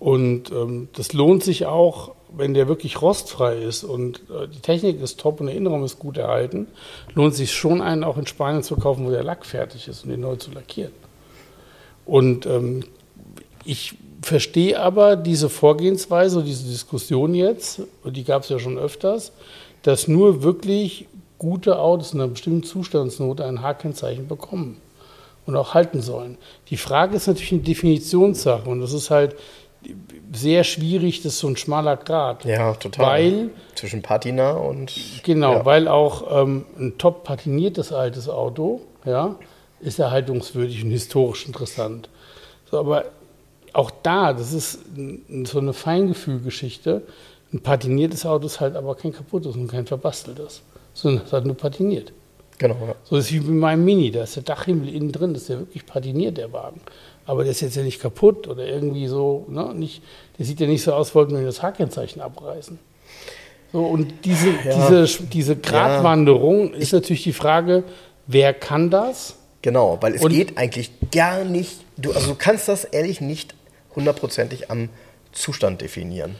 Und ähm, das lohnt sich auch, wenn der wirklich rostfrei ist und äh, die Technik ist top und der Innenraum ist gut erhalten, lohnt sich schon einen auch in Spanien zu kaufen, wo der Lack fertig ist und den neu zu lackieren. Und ähm, ich verstehe aber diese Vorgehensweise, diese Diskussion jetzt, die gab es ja schon öfters, dass nur wirklich gute Autos in einer bestimmten Zustandsnote ein H-Kennzeichen bekommen und auch halten sollen. Die Frage ist natürlich eine Definitionssache und das ist halt, sehr schwierig, das ist so ein schmaler Grad. Ja, total. Weil, Zwischen Patina und. Genau, ja. weil auch ähm, ein top patiniertes altes Auto, ja, ist erhaltungswürdig und historisch interessant. So, aber auch da, das ist so eine Feingefühlgeschichte. Ein patiniertes Auto ist halt aber kein kaputtes und kein verbasteltes, sondern es hat nur patiniert. Genau. Ja. So ist wie bei meinem Mini, da ist der Dachhimmel innen drin, das ist ja wirklich patiniert, der Wagen aber der ist jetzt ja nicht kaputt oder irgendwie so, ne, nicht, der sieht ja nicht so aus, wollten wir das Haarkennzeichen abreißen. So, und diese, ja. diese, diese Gratwanderung ja. ist natürlich die Frage, wer kann das? Genau, weil es und geht eigentlich gar nicht, du, also du kannst das ehrlich nicht hundertprozentig am Zustand definieren.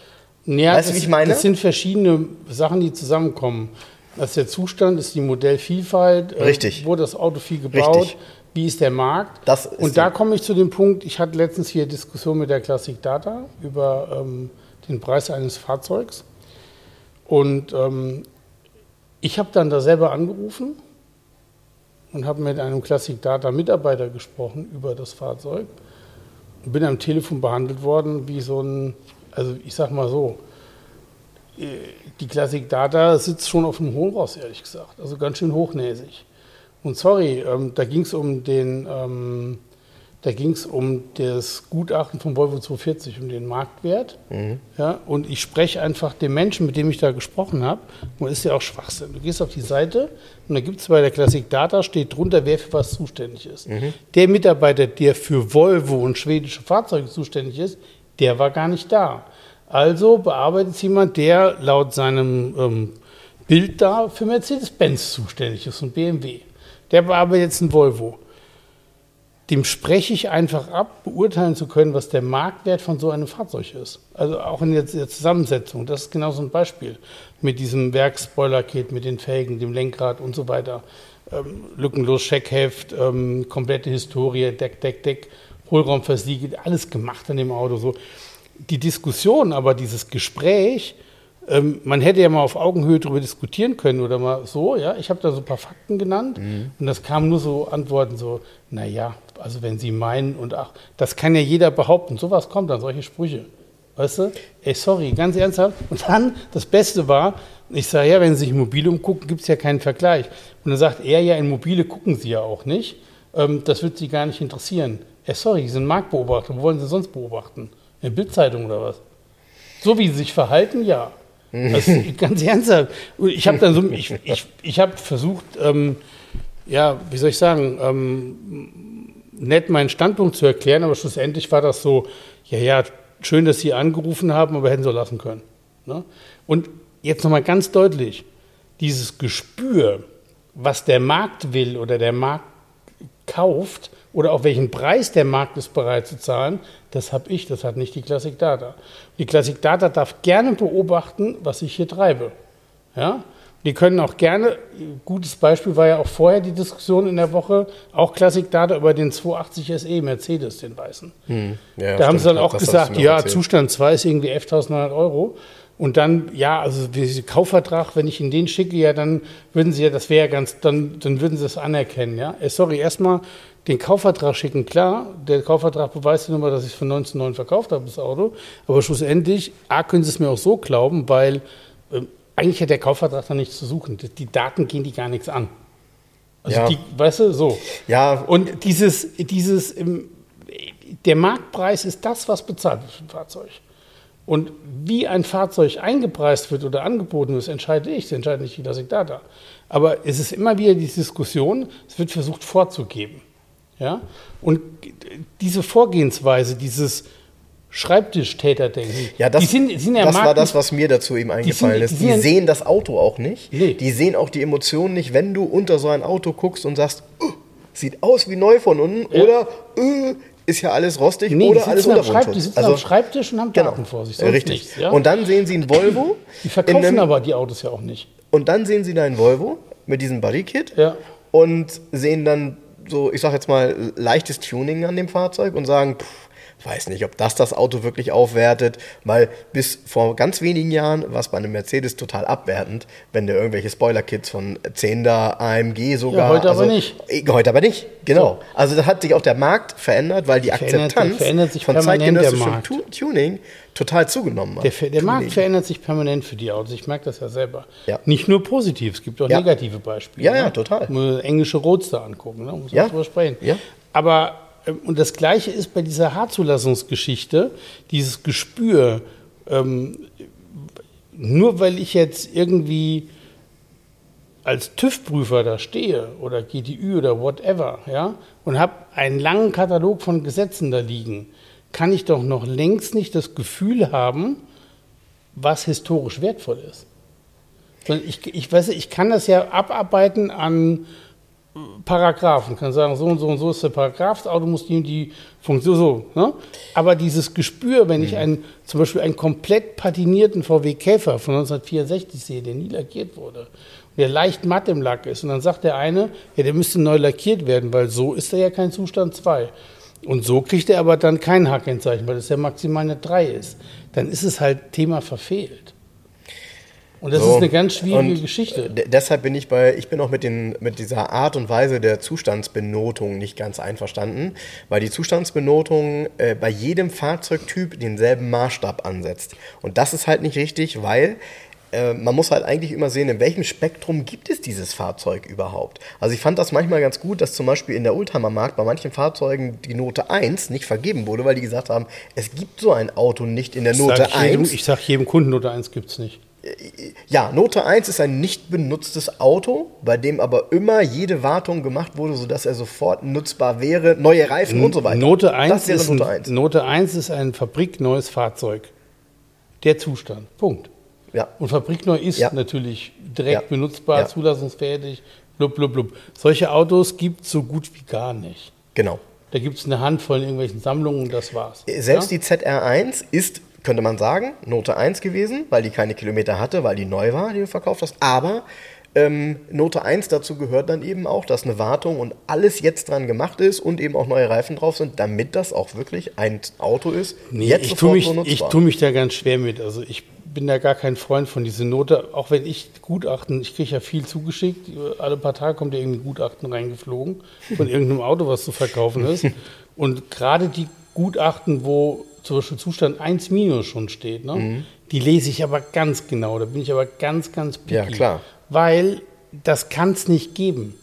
Ja, weißt du, wie ich meine? Das sind verschiedene Sachen, die zusammenkommen. Das ist der Zustand, ist die Modellvielfalt. Äh, Richtig. Äh, wurde das Auto viel gebaut? Richtig wie ist der Markt? Das und da komme ich zu dem Punkt, ich hatte letztens hier Diskussion mit der Classic Data über ähm, den Preis eines Fahrzeugs. Und ähm, ich habe dann da selber angerufen und habe mit einem Classic Data Mitarbeiter gesprochen über das Fahrzeug und bin am Telefon behandelt worden wie so ein, also ich sag mal so, äh, die Classic Data sitzt schon auf dem hohen Ross, ehrlich gesagt, also ganz schön hochnäsig. Und sorry, ähm, da ging es um den, ähm, da ging es um das Gutachten von Volvo 240, um den Marktwert. Mhm. Ja, und ich spreche einfach dem Menschen, mit dem ich da gesprochen habe, und ist ja auch Schwachsinn. Du gehst auf die Seite und da gibt es bei der Classic Data, steht drunter, wer für was zuständig ist. Mhm. Der Mitarbeiter, der für Volvo und schwedische Fahrzeuge zuständig ist, der war gar nicht da. Also bearbeitet jemand, der laut seinem ähm, Bild da für Mercedes-Benz zuständig ist und BMW. Der war aber jetzt ein Volvo. Dem spreche ich einfach ab, beurteilen zu können, was der Marktwert von so einem Fahrzeug ist. Also auch in der, Zusammensetzung. Das ist genau so ein Beispiel. Mit diesem Werkspoilerkit, mit den Felgen, dem Lenkrad und so weiter. Ähm, lückenlos Scheckheft, ähm, komplette Historie, Deck, Deck, Deck, Hohlraum versiegelt, alles gemacht an dem Auto. So. Die Diskussion, aber dieses Gespräch, ähm, man hätte ja mal auf Augenhöhe darüber diskutieren können oder mal so, ja. Ich habe da so ein paar Fakten genannt mhm. und das kamen nur so Antworten so, naja, also wenn Sie meinen und ach, das kann ja jeder behaupten. Sowas kommt dann, solche Sprüche. Weißt du? Ey, sorry, ganz ernsthaft. Und dann, das Beste war, ich sage, ja, wenn Sie sich Mobile umgucken, gibt es ja keinen Vergleich. Und dann sagt er, ja, in Mobile gucken Sie ja auch nicht. Ähm, das wird Sie gar nicht interessieren. Ey, sorry, Sie sind Marktbeobachter. Wo wollen Sie sonst beobachten? In Bildzeitung oder was? So wie Sie sich verhalten, ja. [laughs] Also, ganz ernsthaft. Ich habe dann so, ich, ich, ich habe versucht, ähm, ja, wie soll ich sagen, ähm, nett meinen Standpunkt zu erklären, aber schlussendlich war das so, ja, ja, schön, dass Sie angerufen haben, aber hätten so lassen können. Ne? Und jetzt nochmal ganz deutlich, dieses Gespür, was der Markt will oder der Markt kauft oder auf welchen Preis der Markt ist bereit zu zahlen, das habe ich, das hat nicht die Classic Data. Die Classic Data darf gerne beobachten, was ich hier treibe. Ja? Die können auch gerne, gutes Beispiel war ja auch vorher die Diskussion in der Woche, auch Classic Data über den 280 SE Mercedes, den weißen. Hm. Ja, da stimmt. haben sie dann auch gesagt, ja, erzählt. Zustand 2 ist irgendwie 11.900 Euro. Und dann, ja, also dieser Kaufvertrag, wenn ich Ihnen den schicke, ja, dann würden Sie ja, das wäre ja ganz, dann, dann würden Sie es anerkennen, ja. Äh, sorry, erstmal den Kaufvertrag schicken, klar, der Kaufvertrag beweist ja nur mal, dass ich es für 19,9 verkauft habe, das Auto. Aber schlussendlich, A, können Sie es mir auch so glauben, weil äh, eigentlich hat der Kaufvertrag da nichts zu suchen. Die Daten gehen die gar nichts an. Also ja. die, weißt du, so. Ja. Und dieses, dieses, der Marktpreis ist das, was bezahlt wird für ein Fahrzeug. Und wie ein Fahrzeug eingepreist wird oder angeboten wird, entscheide ich, das entscheidet nicht die Classic Data. Aber es ist immer wieder die Diskussion, es wird versucht vorzugeben. Ja? Und diese Vorgehensweise, dieses Schreibtischtäterdenken, ja, das, die sind, sind ja das war das, was mir dazu eben eingefallen die sind, ist. Die, sehen das Auto auch nicht. Nee. Die sehen auch die Emotionen nicht, wenn du unter so ein Auto guckst und sagst, oh, sieht aus wie neu von unten ja. oder oh, ist ja alles rostig nee, oder alles unter Schreibtisch, Die sitzen also, am Schreibtisch und haben genau. Daten vor sich. Sonst Richtig. Nichts, ja? Und dann sehen Sie einen Volvo. [laughs] Die verkaufen einem, aber die Autos ja auch nicht. Und dann sehen Sie da einen Volvo mit diesem Bodykit ja. und sehen dann so, ich sag jetzt mal, leichtes Tuning an dem Fahrzeug und sagen, pff, weiß nicht, ob das das Auto wirklich aufwertet, weil bis vor ganz wenigen Jahren war es bei einem Mercedes total abwertend, wenn der irgendwelche Spoiler-Kits von 10er AMG sogar. Ja, heute also, aber nicht. Äh, heute aber nicht, genau. So. Also da hat sich auch der Markt verändert, weil die Akzeptanz verändert, sich von zeitgenössischem Tuning total zugenommen hat. Der, der Markt verändert sich permanent für die Autos. Ich merke das ja selber. Ja. Nicht nur positiv, es gibt auch ja. negative Beispiele. Ja, ja, ne? total. Muss englische Roadster angucken, ne? muss man ja. drüber sprechen. Ja. Aber und das Gleiche ist bei dieser Haarzulassungsgeschichte, dieses Gespür. Ähm, nur weil ich jetzt irgendwie als TÜV-Prüfer da stehe oder GTÜ oder whatever, ja, und habe einen langen Katalog von Gesetzen da liegen, kann ich doch noch längst nicht das Gefühl haben, was historisch wertvoll ist. Ich, ich, weiß, ich kann das ja abarbeiten an Paragraphen, kann sagen, so und so und so ist der Paragraph, das Auto muss die und die Funktion, so. Ne? Aber dieses Gespür, wenn ich mhm. einen, zum Beispiel einen komplett patinierten VW Käfer von 1964 sehe, der nie lackiert wurde, der leicht matt im Lack ist, und dann sagt der eine, ja, der müsste neu lackiert werden, weil so ist er ja kein Zustand 2. Und so kriegt er aber dann kein H-Kennzeichen, weil das ja maximal eine 3 ist. Dann ist es halt Thema verfehlt. Und das so. ist eine ganz schwierige und Geschichte. Deshalb bin ich bei, ich bin auch mit, den, mit dieser Art und Weise der Zustandsbenotung nicht ganz einverstanden, weil die Zustandsbenotung äh, bei jedem Fahrzeugtyp denselben Maßstab ansetzt. Und das ist halt nicht richtig, weil äh, man muss halt eigentlich immer sehen, in welchem Spektrum gibt es dieses Fahrzeug überhaupt. Also ich fand das manchmal ganz gut, dass zum Beispiel in der Oldtimer-Markt bei manchen Fahrzeugen die Note 1 nicht vergeben wurde, weil die gesagt haben, es gibt so ein Auto nicht in der Note ich 1. Jedem, ich sage jedem Kunden, Note 1 gibt es nicht ja, Note 1 ist ein nicht benutztes Auto, bei dem aber immer jede Wartung gemacht wurde, sodass er sofort nutzbar wäre, neue Reifen N und so weiter. Note 1, das wäre Note 1. Ein, Note 1 ist ein fabrikneues Fahrzeug. Der Zustand. Punkt. Ja. Und fabrikneu ist ja. natürlich direkt ja. benutzbar, ja. zulassungsfähig, blub, blub, blub. Solche Autos gibt es so gut wie gar nicht. Genau. Da gibt es eine Handvoll in irgendwelchen Sammlungen und das war's. Selbst die ZR1 ist könnte man sagen, Note 1 gewesen, weil die keine Kilometer hatte, weil die neu war, die du verkauft hast. Aber ähm, Note 1 dazu gehört dann eben auch, dass eine Wartung und alles jetzt dran gemacht ist und eben auch neue Reifen drauf sind, damit das auch wirklich ein Auto ist. Nee, jetzt ich tue mich, so ich tu mich da ganz schwer mit. Also ich bin da gar kein Freund von dieser Note, auch wenn ich Gutachten, ich kriege ja viel zugeschickt, alle paar Tage kommt ja irgendwie Gutachten reingeflogen von irgendeinem Auto, was zu verkaufen ist. [laughs] Und gerade die Gutachten, wo zum Beispiel Zustand 1 minus schon steht, ne? Mhm. die lese ich aber ganz genau. Da bin ich aber ganz, ganz picky. Ja, klar. Weil das kann es nicht geben.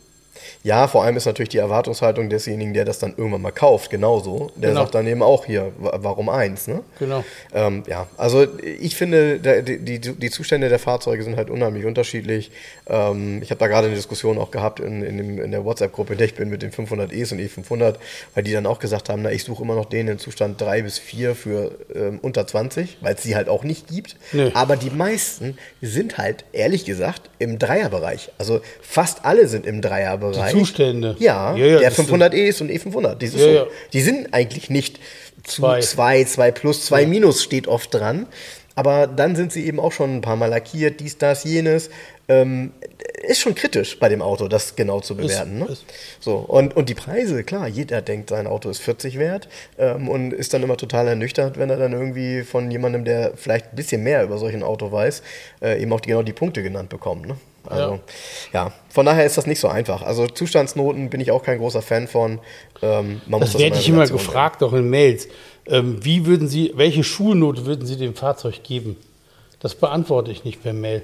Ja, vor allem ist natürlich die Erwartungshaltung desjenigen, der das dann irgendwann mal kauft, genauso. Der genau. sagt dann eben auch hier, warum eins? Ne? Genau. Ähm, ja, also ich finde, die, die, die, Zustände der Fahrzeuge sind halt unheimlich unterschiedlich. Ähm, ich habe da gerade eine Diskussion auch gehabt in, in, dem, in der WhatsApp-Gruppe, in der ich bin mit den 500es und E500, weil die dann auch gesagt haben, na, ich suche immer noch den in Zustand 3 bis 4 für ähm, unter 20, weil es die halt auch nicht gibt. Nee. Aber die meisten sind halt, ehrlich gesagt, im Dreierbereich. Also fast alle sind im Dreierbereich. Die Zustände. Ja, ja, ja der 500e und E500. Die, ja, so. die sind eigentlich nicht zu 2, 2 plus, 2 minus steht oft dran. Aber dann sind sie eben auch schon ein paar Mal lackiert, dies, das, jenes. Ähm, ist schon kritisch bei dem Auto, das genau zu bewerten. Ist, ne? ist. So, und, und die Preise, klar, jeder denkt, sein Auto ist 40 wert ähm, und ist dann immer total ernüchtert, wenn er dann irgendwie von jemandem, der vielleicht ein bisschen mehr über solch ein Auto weiß, äh, eben auch die, genau die Punkte genannt bekommt. Ne? Also, ja. ja. von daher ist das nicht so einfach. Also Zustandsnoten bin ich auch kein großer Fan von. Ähm, man das, das werde ich immer gefragt, auch in Mails. Ähm, wie würden Sie, welche Schulnote würden Sie dem Fahrzeug geben? Das beantworte ich nicht per Mail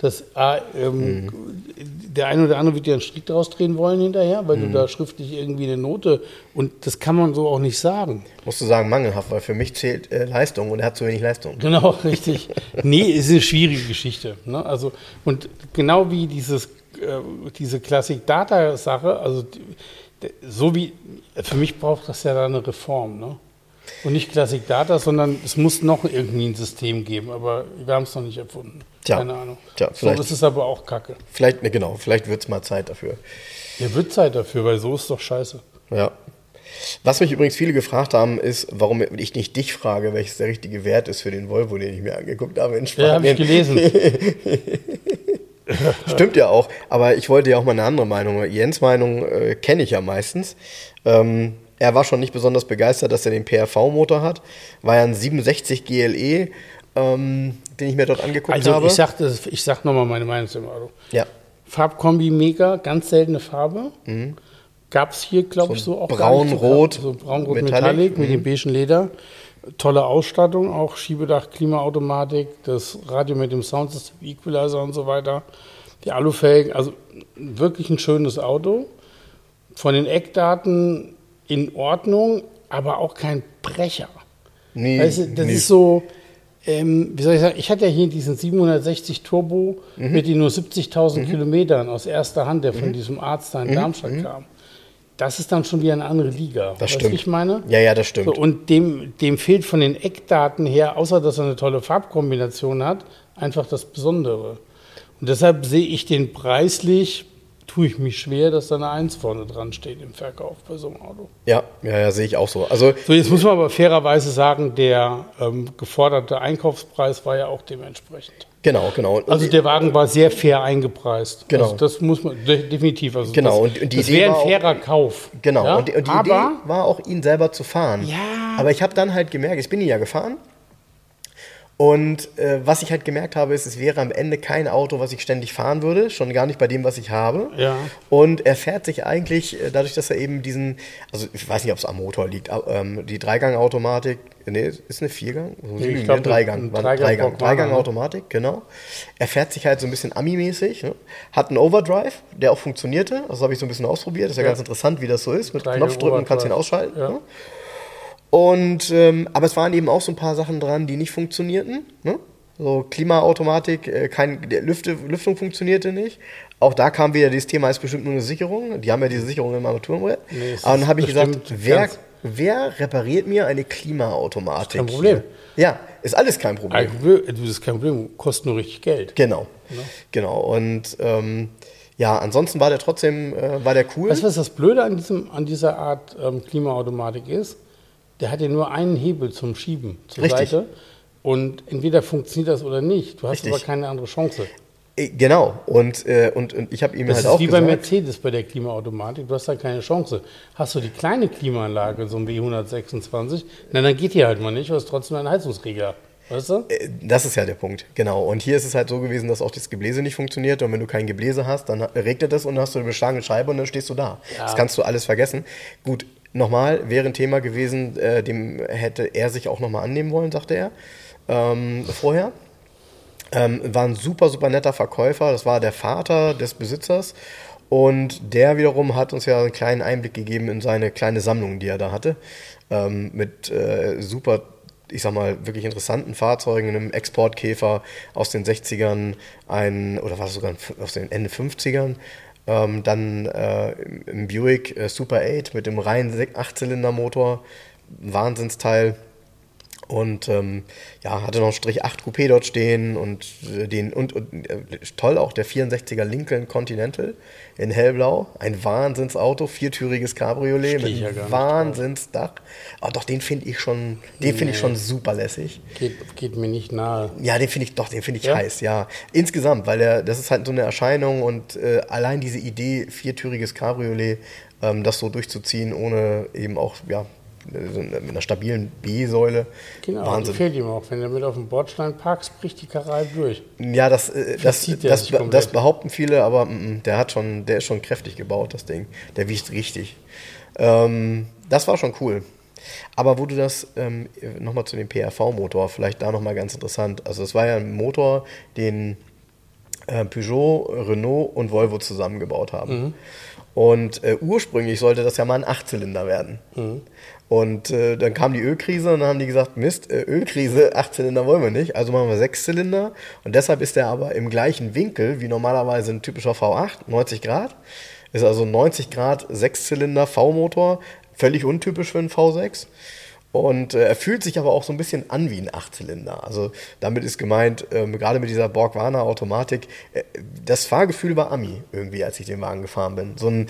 dass ah, ähm, mhm. der eine oder andere wird dir einen Strick daraus drehen wollen hinterher, weil mhm. du da schriftlich irgendwie eine Note und das kann man so auch nicht sagen. Musst du sagen, mangelhaft, weil für mich zählt äh, Leistung und er hat zu wenig Leistung. Genau, [laughs] richtig. nee, ist eine schwierige Geschichte. Ne? Also, und genau wie dieses, äh, diese Klassik-Data-Sache, also so wie, für mich braucht das ja da eine Reform. Ne? Und nicht Classic Data, sondern es muss noch irgendwie ein System geben, aber wir haben es noch nicht erfunden. Tja, Keine Ahnung. Tja, vielleicht, so ist es aber auch kacke. Vielleicht, ne, genau, vielleicht wird es mal Zeit dafür. Ja, wird Zeit dafür, weil so ist doch scheiße. Ja. Was mich übrigens viele gefragt haben, ist, warum ich nicht dich frage, welches der richtige Wert ist für den Volvo, den ich mir angeguckt habe in Spanien. Ja, habe ich gelesen. [laughs] Stimmt ja auch, aber ich wollte ja auch mal eine andere Meinung. Jens Meinung äh, kenne ich ja meistens. Ähm, er war schon nicht besonders begeistert, dass er den PRV-Motor hat. War ja ein 67 GLE, ähm, den ich mir dort angeguckt also habe. Also ich, ich sag nochmal meine Meinung zum Auto. Ja. Farbkombi mega, ganz seltene Farbe. Mhm. Gab es hier, glaube so ich, so auch braun-rot. So braun-rot Metallic, Metallic mit mhm. dem beigen Leder. Tolle Ausstattung, auch Schiebedach, Klimaautomatik, das Radio mit dem Soundsystem, Equalizer und so weiter. Die Alufelgen, also wirklich ein schönes Auto. Von den Eckdaten in Ordnung, aber auch kein Brecher. Nee, weißt du, das nee. ist so, ähm, wie soll ich sagen, ich hatte ja hier diesen 760 Turbo mhm. mit den nur 70.000 mhm. Kilometern aus erster Hand, der von mhm. diesem Arzt da in mhm. Darmstadt mhm. kam. Das ist dann schon wieder eine andere Liga. Das weißt stimmt. ich meine? Ja, ja, das stimmt. So, und dem, dem fehlt von den Eckdaten her, außer dass er eine tolle Farbkombination hat, einfach das Besondere. Und deshalb sehe ich den preislich tue ich mich schwer, dass da eine Eins vorne dran steht im Verkauf bei so einem Auto. Ja, ja, ja sehe ich auch so. Also, so, jetzt muss man aber fairerweise sagen, der ähm, geforderte Einkaufspreis war ja auch dementsprechend. Genau, genau. Also der Wagen war sehr fair eingepreist. Genau. Also das muss man definitiv. Also genau. Das, und, die das wäre ein fairer auch, Kauf. Genau. Ja? Und die, und die Idee war auch, ihn selber zu fahren. Ja. Aber ich habe dann halt gemerkt, ich bin ihn ja gefahren und äh, was ich halt gemerkt habe, ist, es wäre am Ende kein Auto, was ich ständig fahren würde, schon gar nicht bei dem, was ich habe. Ja. Und er fährt sich eigentlich, äh, dadurch, dass er eben diesen, also ich weiß nicht, ob es am Motor liegt, ähm, die Dreigang-Automatik, nee, ist eine Viergang? Nee, ich glaub, Dreigang, ein Dreigang, Dreigang, Dreigang-Automatik, genau. Er fährt sich halt so ein bisschen Ami-mäßig, ne? hat einen Overdrive, der auch funktionierte, das habe ich so ein bisschen ausprobiert, das ist ja, ja. ganz interessant, wie das so ist, mit Knopfdrücken kannst du ihn ausschalten. Ja. Ne? Und, ähm, aber es waren eben auch so ein paar Sachen dran, die nicht funktionierten. Ne? So Klimaautomatik, äh, kein, Lüfte, Lüftung funktionierte nicht. Auch da kam wieder dieses Thema, ist bestimmt nur eine Sicherung. Die haben ja diese Sicherung im Armaturenbrett. Nee, aber dann habe ich gesagt, wer, wer repariert mir eine Klimaautomatik? Kein Problem. Ja, ist alles kein Problem. Das ist kein Problem, kostet nur richtig Geld. Genau. Ja. Genau. Und ähm, ja, ansonsten war der trotzdem, äh, war der cool. Weißt du, was das Blöde an, diesem, an dieser Art ähm, Klimaautomatik ist? Der hat ja nur einen Hebel zum Schieben zur Richtig. Seite. Und entweder funktioniert das oder nicht. Du hast Richtig. aber keine andere Chance. Äh, genau, und, äh, und, und ich habe ihm das halt auch gesagt... Das ist wie bei Mercedes bei der Klimaautomatik, du hast da keine Chance. Hast du die kleine Klimaanlage, so ein W126, na, dann geht die halt mal nicht, du hast trotzdem einen Heizungsregler. Weißt du? Äh, das ist ja der Punkt, genau. Und hier ist es halt so gewesen, dass auch das Gebläse nicht funktioniert. Und wenn du kein Gebläse hast, dann regnet es und dann hast du eine beschlagene Scheibe und dann stehst du da. Ja. Das kannst du alles vergessen. Gut, Nochmal, wäre ein Thema gewesen, äh, dem hätte er sich auch nochmal annehmen wollen, sagte er ähm, vorher. Ähm, war ein super, super netter Verkäufer. Das war der Vater des Besitzers. Und der wiederum hat uns ja einen kleinen Einblick gegeben in seine kleine Sammlung, die er da hatte. Ähm, mit äh, super, ich sag mal, wirklich interessanten Fahrzeugen, einem Exportkäfer aus den 60ern, ein, oder war es sogar aus den Ende 50ern. Ähm, dann äh, im Buick äh, Super 8 mit dem reinen 8-Zylinder-Motor. Wahnsinnsteil. Und ähm, ja, hatte noch einen Strich 8 Coupé dort stehen und äh, den und, und äh, toll auch der 64er Lincoln Continental in hellblau. Ein Wahnsinnsauto, viertüriges Cabriolet mit ja Wahnsinnsdach. Aber doch, den finde ich schon, den nee. finde ich schon super lässig. Geht, geht mir nicht nahe. Ja, den finde ich doch, den finde ich ja? heiß, ja. Insgesamt, weil der, das ist halt so eine Erscheinung und äh, allein diese Idee, viertüriges Cabriolet, ähm, das so durchzuziehen, ohne eben auch, ja, mit einer stabilen B-Säule. Genau, Wahnsinn. gefällt ihm auch. Wenn du mit auf dem Bordstein parkst, bricht die Karre durch. Ja, das, äh, das, das, das, das, behaupten viele, aber m -m, der, hat schon, der ist schon kräftig gebaut, das Ding. Der wiegt richtig. Ähm, das war schon cool. Aber wo du das, ähm, nochmal zu dem PRV-Motor, vielleicht da nochmal ganz interessant. Also es war ja ein Motor, den äh, Peugeot, Renault und Volvo zusammengebaut haben. Mhm. Und äh, ursprünglich sollte das ja mal ein Achtzylinder werden. Mhm. Und äh, dann kam die Ölkrise und dann haben die gesagt, Mist, äh, Ölkrise, acht Zylinder wollen wir nicht, also machen wir sechs Zylinder. Und deshalb ist der aber im gleichen Winkel wie normalerweise ein typischer V8, 90 Grad. Ist also 90 Grad Sechszylinder V-Motor, völlig untypisch für einen V6. Und äh, er fühlt sich aber auch so ein bisschen an wie ein Achtzylinder. Also damit ist gemeint, ähm, gerade mit dieser Borg-Warner Automatik, äh, das Fahrgefühl war Ami irgendwie, als ich den Wagen gefahren bin. So ein,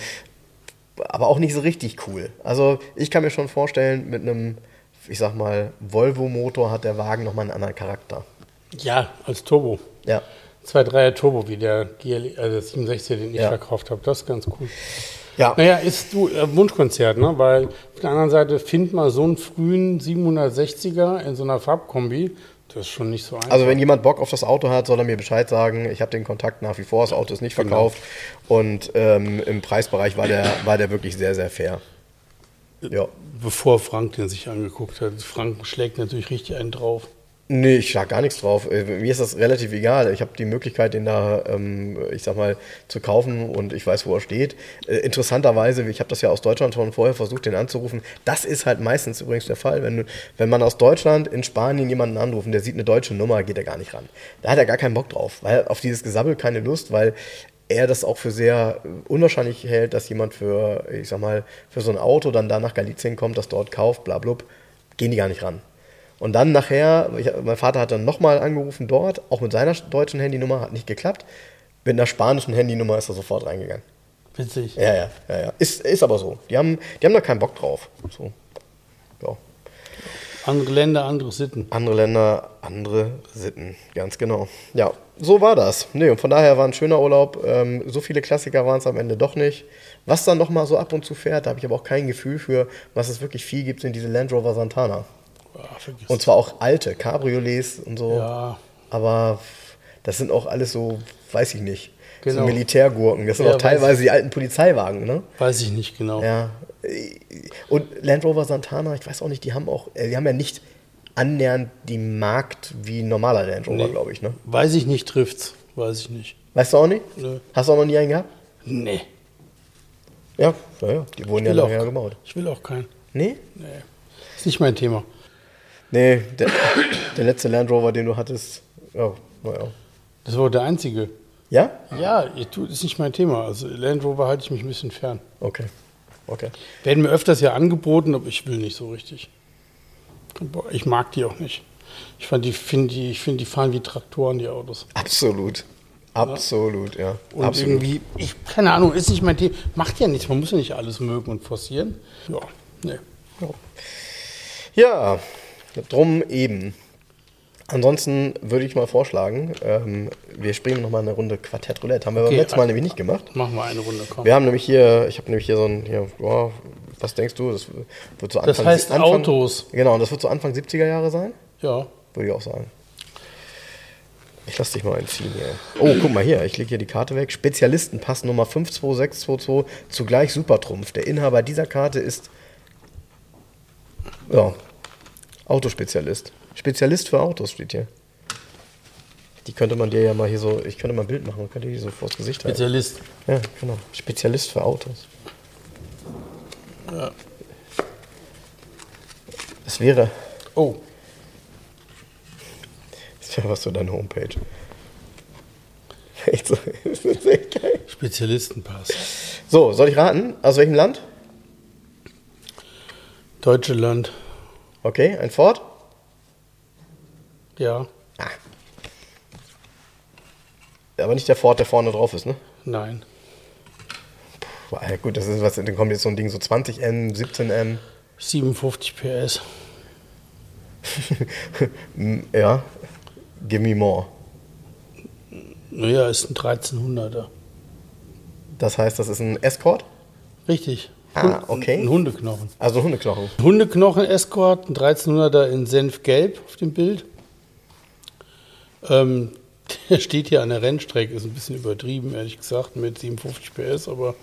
aber auch nicht so richtig cool. Also ich kann mir schon vorstellen, mit einem, ich sag mal, Volvo-Motor hat der Wagen nochmal einen anderen Charakter. Ja, als Turbo. Ja. 2.3er Turbo, wie der GL, also 67, den ich ja. verkauft habe. Das ist ganz cool. Ja. Naja, ist du äh, Wunschkonzert, ne? Weil auf der anderen Seite find mal so einen frühen 760er in so einer Farbkombi. Das ist schon nicht so einfach. Also wenn jemand Bock auf das Auto hat, soll er mir Bescheid sagen. Ich habe den Kontakt nach wie vor. Das Auto ist nicht genau. verkauft. Genau. Und ähm, im Preisbereich war der, war der wirklich sehr, sehr fair. Ja. Bevor Frank den sich angeguckt hat. Frank schlägt natürlich richtig einen drauf. Nee, ich schlag gar nichts drauf. Äh, mir ist das relativ egal. Ich habe die Möglichkeit, den da, ähm, ich sag mal, zu kaufen und ich weiß, wo er steht. Äh, interessanterweise, ich habe das ja aus Deutschland schon vorher versucht, den anzurufen. Das ist halt meistens übrigens der Fall. Wenn, wenn man aus Deutschland in Spanien jemanden anruft und der sieht eine deutsche Nummer, geht er gar nicht ran. Da hat er gar keinen Bock drauf, weil auf dieses Gesabbel keine Lust, weil er das auch für sehr unwahrscheinlich hält, dass jemand für, ich sag mal, für so ein Auto dann da nach Galizien kommt, das dort kauft, bla, bla, gehen die gar nicht ran. Und dann nachher, ich, mein Vater hat dann nochmal angerufen dort, auch mit seiner deutschen Handynummer, hat nicht geklappt. Mit einer spanischen Handynummer ist er sofort reingegangen. Witzig. Ja, ja, ja, ja. Ist, ist aber so. Die haben, die haben da keinen Bock drauf. So. Ja. Andere Länder, andere Sitten. Andere Länder, andere Sitten. Ganz genau. Ja, so war das. Nee, und von daher war ein schöner Urlaub. Ähm, so viele Klassiker waren es am Ende doch nicht. Was dann nochmal so ab und zu fährt, da habe ich aber auch kein Gefühl für. Was es wirklich viel gibt, sind diese Land Rover Santana. Und zwar auch alte Cabriolets und so. Ja. Aber das sind auch alles so, weiß ich nicht, genau. so Militärgurken. Das sind ja, auch teilweise die alten Polizeiwagen, ne? Weiß ich nicht genau. Ja. Und Land Rover Santana, ich weiß auch nicht, die haben auch, äh, die haben ja nicht annähernd die Markt wie ein normaler Land Rover, nee. glaube ich, ne? Weiß ich nicht, trifft's. Weiß ich nicht. Weißt du auch nicht? Nö. Hast du auch noch nie einen gehabt? Nee. Ja, ja, die wurden ja nachher gebaut. Ich will auch keinen. Nee? Nee. Ist nicht mein Thema. Nee, der, der letzte Land Rover, den du hattest, ja, naja. Das war der einzige. Ja? Ja, das ist nicht mein Thema. Also Land Rover halte ich mich ein bisschen fern. Okay. Okay. Werden mir öfters ja angeboten, aber ich will nicht so richtig. Ich mag die auch nicht. Ich finde, die, find die, find, die fahren wie Traktoren, die Autos. Absolut. Absolut, ja. Und Absolut. irgendwie, ich, keine Ahnung, ist nicht mein Thema. Macht ja nichts, man muss ja nicht alles mögen und forcieren. Ja, nee. Ja. ja. Drum eben. Ansonsten würde ich mal vorschlagen, ähm, wir springen nochmal eine Runde Quartett Roulette. Haben wir okay, beim letzten Mal nämlich nicht gemacht. Machen wir eine Runde, komm. Wir haben nämlich hier, ich habe nämlich hier so ein, hier, oh, was denkst du? Das wird so Anfang, Das heißt Anfang, Autos. Genau, und das wird so Anfang 70er Jahre sein? Ja. Würde ich auch sagen. Ich lass dich mal einziehen hier. Oh, guck mal hier, ich lege hier die Karte weg. Spezialistenpass Nummer 52622, zugleich Supertrumpf. Der Inhaber dieser Karte ist ja, Autospezialist. Spezialist für Autos steht hier. Die könnte man dir ja mal hier so, ich könnte mal ein Bild machen, man könnte die so vors Gesicht halten. Spezialist. Ja, genau. Spezialist für Autos. Ja. Das wäre, Oh, das wäre was für deine Homepage. Echt so, [laughs] das ist echt geil. Spezialistenpass. So, soll ich raten? Aus welchem Land? Deutsche Land. Okay, ein Ford? Ja. Aber nicht der Ford, der vorne drauf ist, ne? Nein. Puh, ja, gut, das ist was, dann kommt jetzt so ein Ding, so 20M, 17M. 57 PS. [laughs] Ja, give me more. Naja, ist ein 1300er. Das heißt, das ist ein Escort? Richtig. Ah, okay. Ein Hundeknochen. Also ein Hundeknochen. Hundeknochen Escort, ein 1300er in Senfgelb auf dem Bild. Ähm, [laughs] der steht hier an der Rennstrecke, ist ein bisschen übertrieben, ehrlich gesagt, mit 57 PS, aber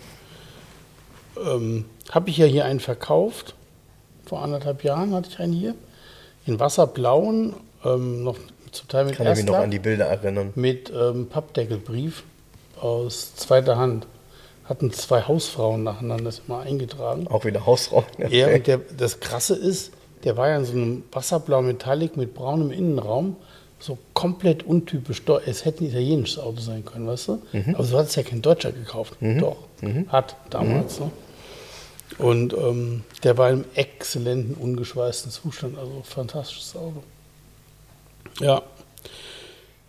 ähm, habe ich ja hier einen verkauft. Vor anderthalb Jahren hatte ich einen hier. In Wasserblauen, ähm, noch zum Teil mit Kann ich mich noch an die Bilder erinnern. mit ähm, Pappdeckelbrief aus zweiter Hand. Hatten zwei Hausfrauen nacheinander das immer eingetragen. Auch wieder Hausraum. Ja, und der, das Krasse ist, der war ja in so einem Wasserblau Metallic mit braunem Innenraum. So komplett untypisch. Es hätte ein italienisches Auto sein können, weißt du? Aber so hat es ja kein Deutscher gekauft. Doch, hat damals. Ne? Und ähm, der war im exzellenten, ungeschweißten Zustand. Also fantastisches Auto. Ja.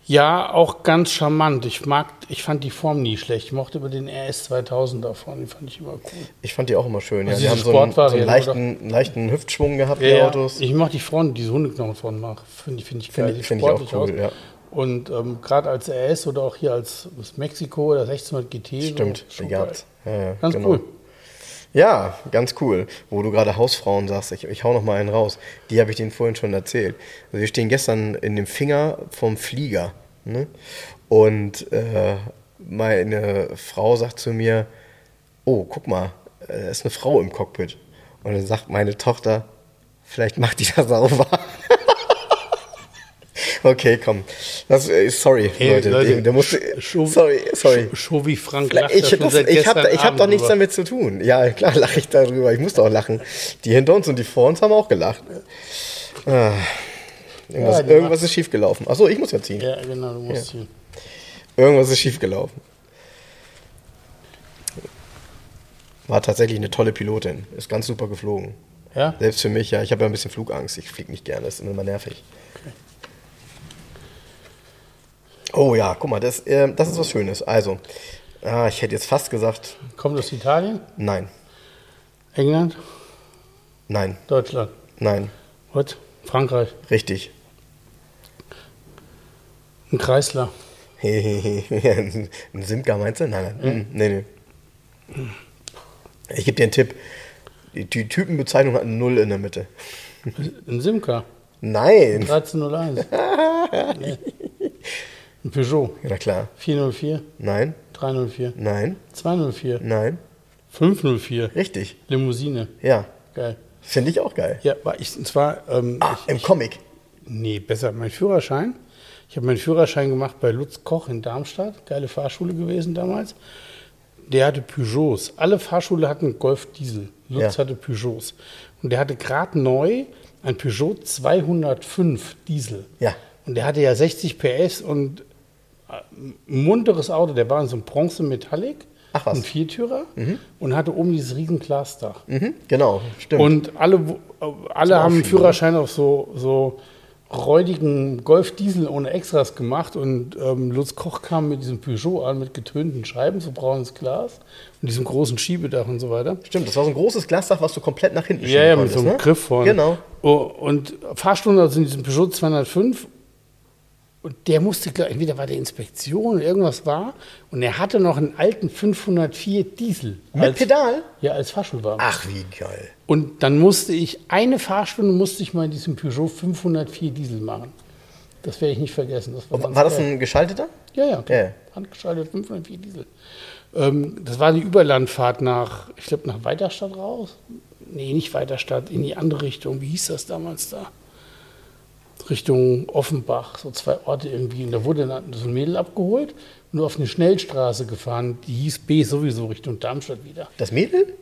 Ja, auch ganz charmant. Ich mag, ich fand die Form nie schlecht. Ich mochte über den RS 2000 davon, den fand ich immer cool. Ich fand die auch immer schön. Ja. Also Die haben so einen, so einen leichten, leichten Hüftschwung gehabt, die Autos. Ich mag die Front, diese Hundeknochen vorne. Finde ich, finde ich geil. Finde find ich auch sportlich cool, aus. ja. Und ähm, gerade als RS oder auch hier als, Mexiko oder 1600 GT. Stimmt, so, die schon gab's. Ja, ja, Ganz genau. cool. Ja, ganz cool. Wo du gerade Hausfrauen sagst, ich, ich hau noch mal einen raus. Die habe ich denen vorhin schon erzählt. Also wir stehen gestern in dem Finger vom Flieger. Ne? Und äh, meine Frau sagt zu mir, oh, guck mal, äh, da ist eine Frau im Cockpit. Und dann sagt meine Tochter, vielleicht macht die das sauber. Okay, komm. Das, äh, sorry, Hey, Leute. Leute, der musste, Show- sorry, sorry. Show wie Frank lacht Ich, da das, ich habe ich hab doch nichts drüber. damit zu tun. Ja, [laughs] klar lache ich darüber. Ich muss doch lachen. Die hinter uns und die vor uns haben auch gelacht. Ah, irgendwas Ja, irgendwas ist schiefgelaufen. Achso, ich muss ja ziehen. Ja, genau, du musst hier. Irgendwas ist schiefgelaufen. War tatsächlich eine tolle Pilotin. Ist ganz super geflogen. Ja? Selbst für mich, ja. Ich habe ja ein bisschen Flugangst. Ich fliege nicht gerne. Das ist immer nervig. Oh ja, guck mal, das, äh, das ist was Schönes. Also, ah, ich hätte jetzt fast gesagt, Kommt aus Italien, nein, England, nein, Deutschland. nein, What? Frankreich. richtig. Ein Kreisler. [laughs] ein Simca meinst du? Nein, nein. Mm, Nee, nee. Ich gebe dir einen Tipp. Die, die Typenbezeichnung hat eine Null in der Mitte. Ein Simca. Nein. 1301. [laughs] Ein Peugeot. Na klar. 404, Nein, 304, nein, 204, nein. 504. Richtig. Limousine. Ja. Geil. Finde ich auch geil. Ja, war ich, und zwar, ähm, Ah, ich, im Comic. nee, besser, mein Führerschein. Ich habe meinen Führerschein gemacht bei Lutz Koch in Darmstadt. Geile Fahrschule gewesen damals. Der hatte Peugeots. Alle Fahrschule hatten Golf Diesel. Lutz Ja. hatte Peugeots. Und der hatte gerade neu ein Peugeot 205 Diesel. Ja. Und der hatte ja 60 PS und munteres Auto. Der war in so einem Bronze Metallic. Ach was. Ein Viertürer. Und hatte oben dieses riesen Glasdach. Mhm, genau, stimmt. Und alle, wo- alle haben einen Führerschein auf so, so räudigen Golf Diesel ohne Extras gemacht und ähm, Lutz Koch kam mit diesem Peugeot an mit getönten Scheiben, so braunes Glas und diesem großen Schiebedach und so weiter. Stimmt, das war so ein großes Glasdach, was du komplett nach hinten Ja, schieben ja, mit konntest, so einem ne? Griff vorne. Genau. Oh, und Fahrstunde also in diesem Peugeot 205 und der musste, entweder war der Inspektion oder irgendwas war und er hatte noch einen alten 504 Diesel. Mit als, Pedal? Ja, als Fahrschulwagen. Ach, wie geil. Und dann musste ich, eine Fahrstunde musste ich mal in diesem Peugeot 504 Diesel machen. Das werde ich nicht vergessen. Das war, War das ein geschalteter? Ja, ja, klar. Ja. Handgeschaltet 504 Diesel. Ähm, das war die Überlandfahrt nach, ich glaube, nach Weiterstadt raus. Nee, nicht Weiterstadt, in die andere Richtung. Wie hieß das damals da? Richtung Offenbach, so zwei Orte irgendwie. Und da wurde dann so ein Mädel abgeholt und nur auf eine Schnellstraße gefahren, die hieß B sowieso Richtung Darmstadt wieder. Das Mädel?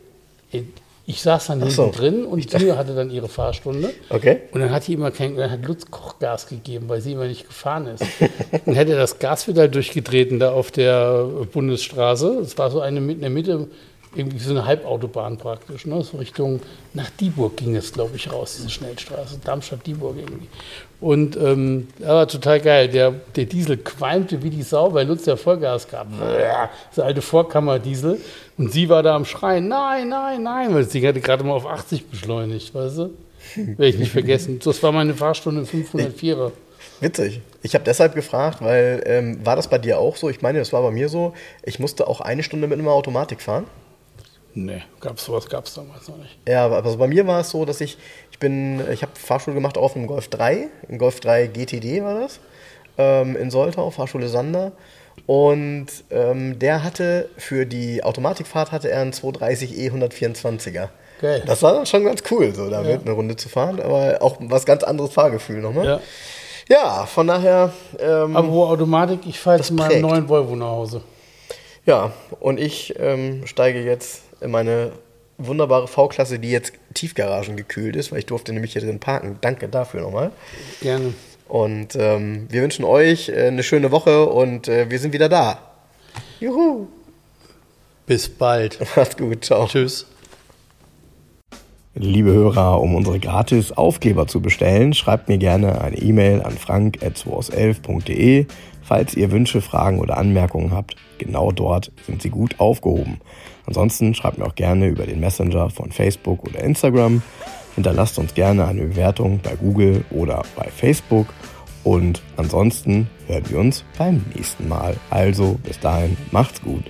Ich saß dann hinten so. drin und die hatte dann ihre Fahrstunde. Okay. Und dann hat die immer kein, dann hat Lutz Kochgas gegeben, weil sie immer nicht gefahren ist. [laughs] dann hätte das Gas wieder durchgetreten da auf der Bundesstraße. Es war so eine in der Mitte irgendwie so eine Halbautobahn praktisch, ne? so Richtung nach Dieburg ging es, glaube ich, raus, diese Schnellstraße, Darmstadt-Dieburg irgendwie. Und ähm, das war total geil. Der, der Diesel qualmte wie die Sau, weil Lutz ja Vollgas gab. Das alte Vorkammerdiesel. Und sie war da am Schreien, nein, nein, nein, weil das Ding hatte gerade mal auf 80 beschleunigt, weißt du? Werde ich nicht vergessen. Das war meine Fahrstunde 504er. Witzig. Ich habe deshalb gefragt, weil ähm, war das bei dir auch so? Ich meine, das war bei mir so. Ich musste auch eine Stunde mit einer Automatik fahren. Nee, gab's sowas gab es damals noch nicht. Ja, aber also bei mir war es so, dass ich, ich bin, ich habe Fahrschule gemacht auf einem Golf 3, ein Golf 3 GTD war das, ähm, in Soltau, Fahrschule Sander. Und ähm, der hatte für die Automatikfahrt hatte er einen 230 E124er. Geil. Das war dann schon ganz cool, so damit ja. eine Runde zu fahren, aber auch was ganz anderes Fahrgefühl nochmal. Ja. Ja, von daher. Ähm, aber wo Automatik, ich fahre jetzt mal einen neuen Volvo nach Hause. Ja, und ich ähm, steige jetzt meine wunderbare V-Klasse, die jetzt Tiefgaragen gekühlt ist, weil ich durfte nämlich hier drin parken. Danke dafür nochmal. Gerne. Und ähm, wir wünschen euch äh, eine schöne Woche und äh, wir sind wieder da. Juhu. Bis bald. [laughs] Macht's gut. Ciao. Tschüss. Liebe Hörer, um unsere gratis Aufkleber zu bestellen, schreibt mir gerne eine E-Mail an frank.2aus11.de, falls ihr Wünsche, Fragen oder Anmerkungen habt. Genau dort sind sie gut aufgehoben. Ansonsten schreibt mir auch gerne über den Messenger von Facebook oder Instagram. Hinterlasst uns gerne eine Bewertung bei Google oder bei Facebook. Und ansonsten hören wir uns beim nächsten Mal. Also bis dahin, macht's gut.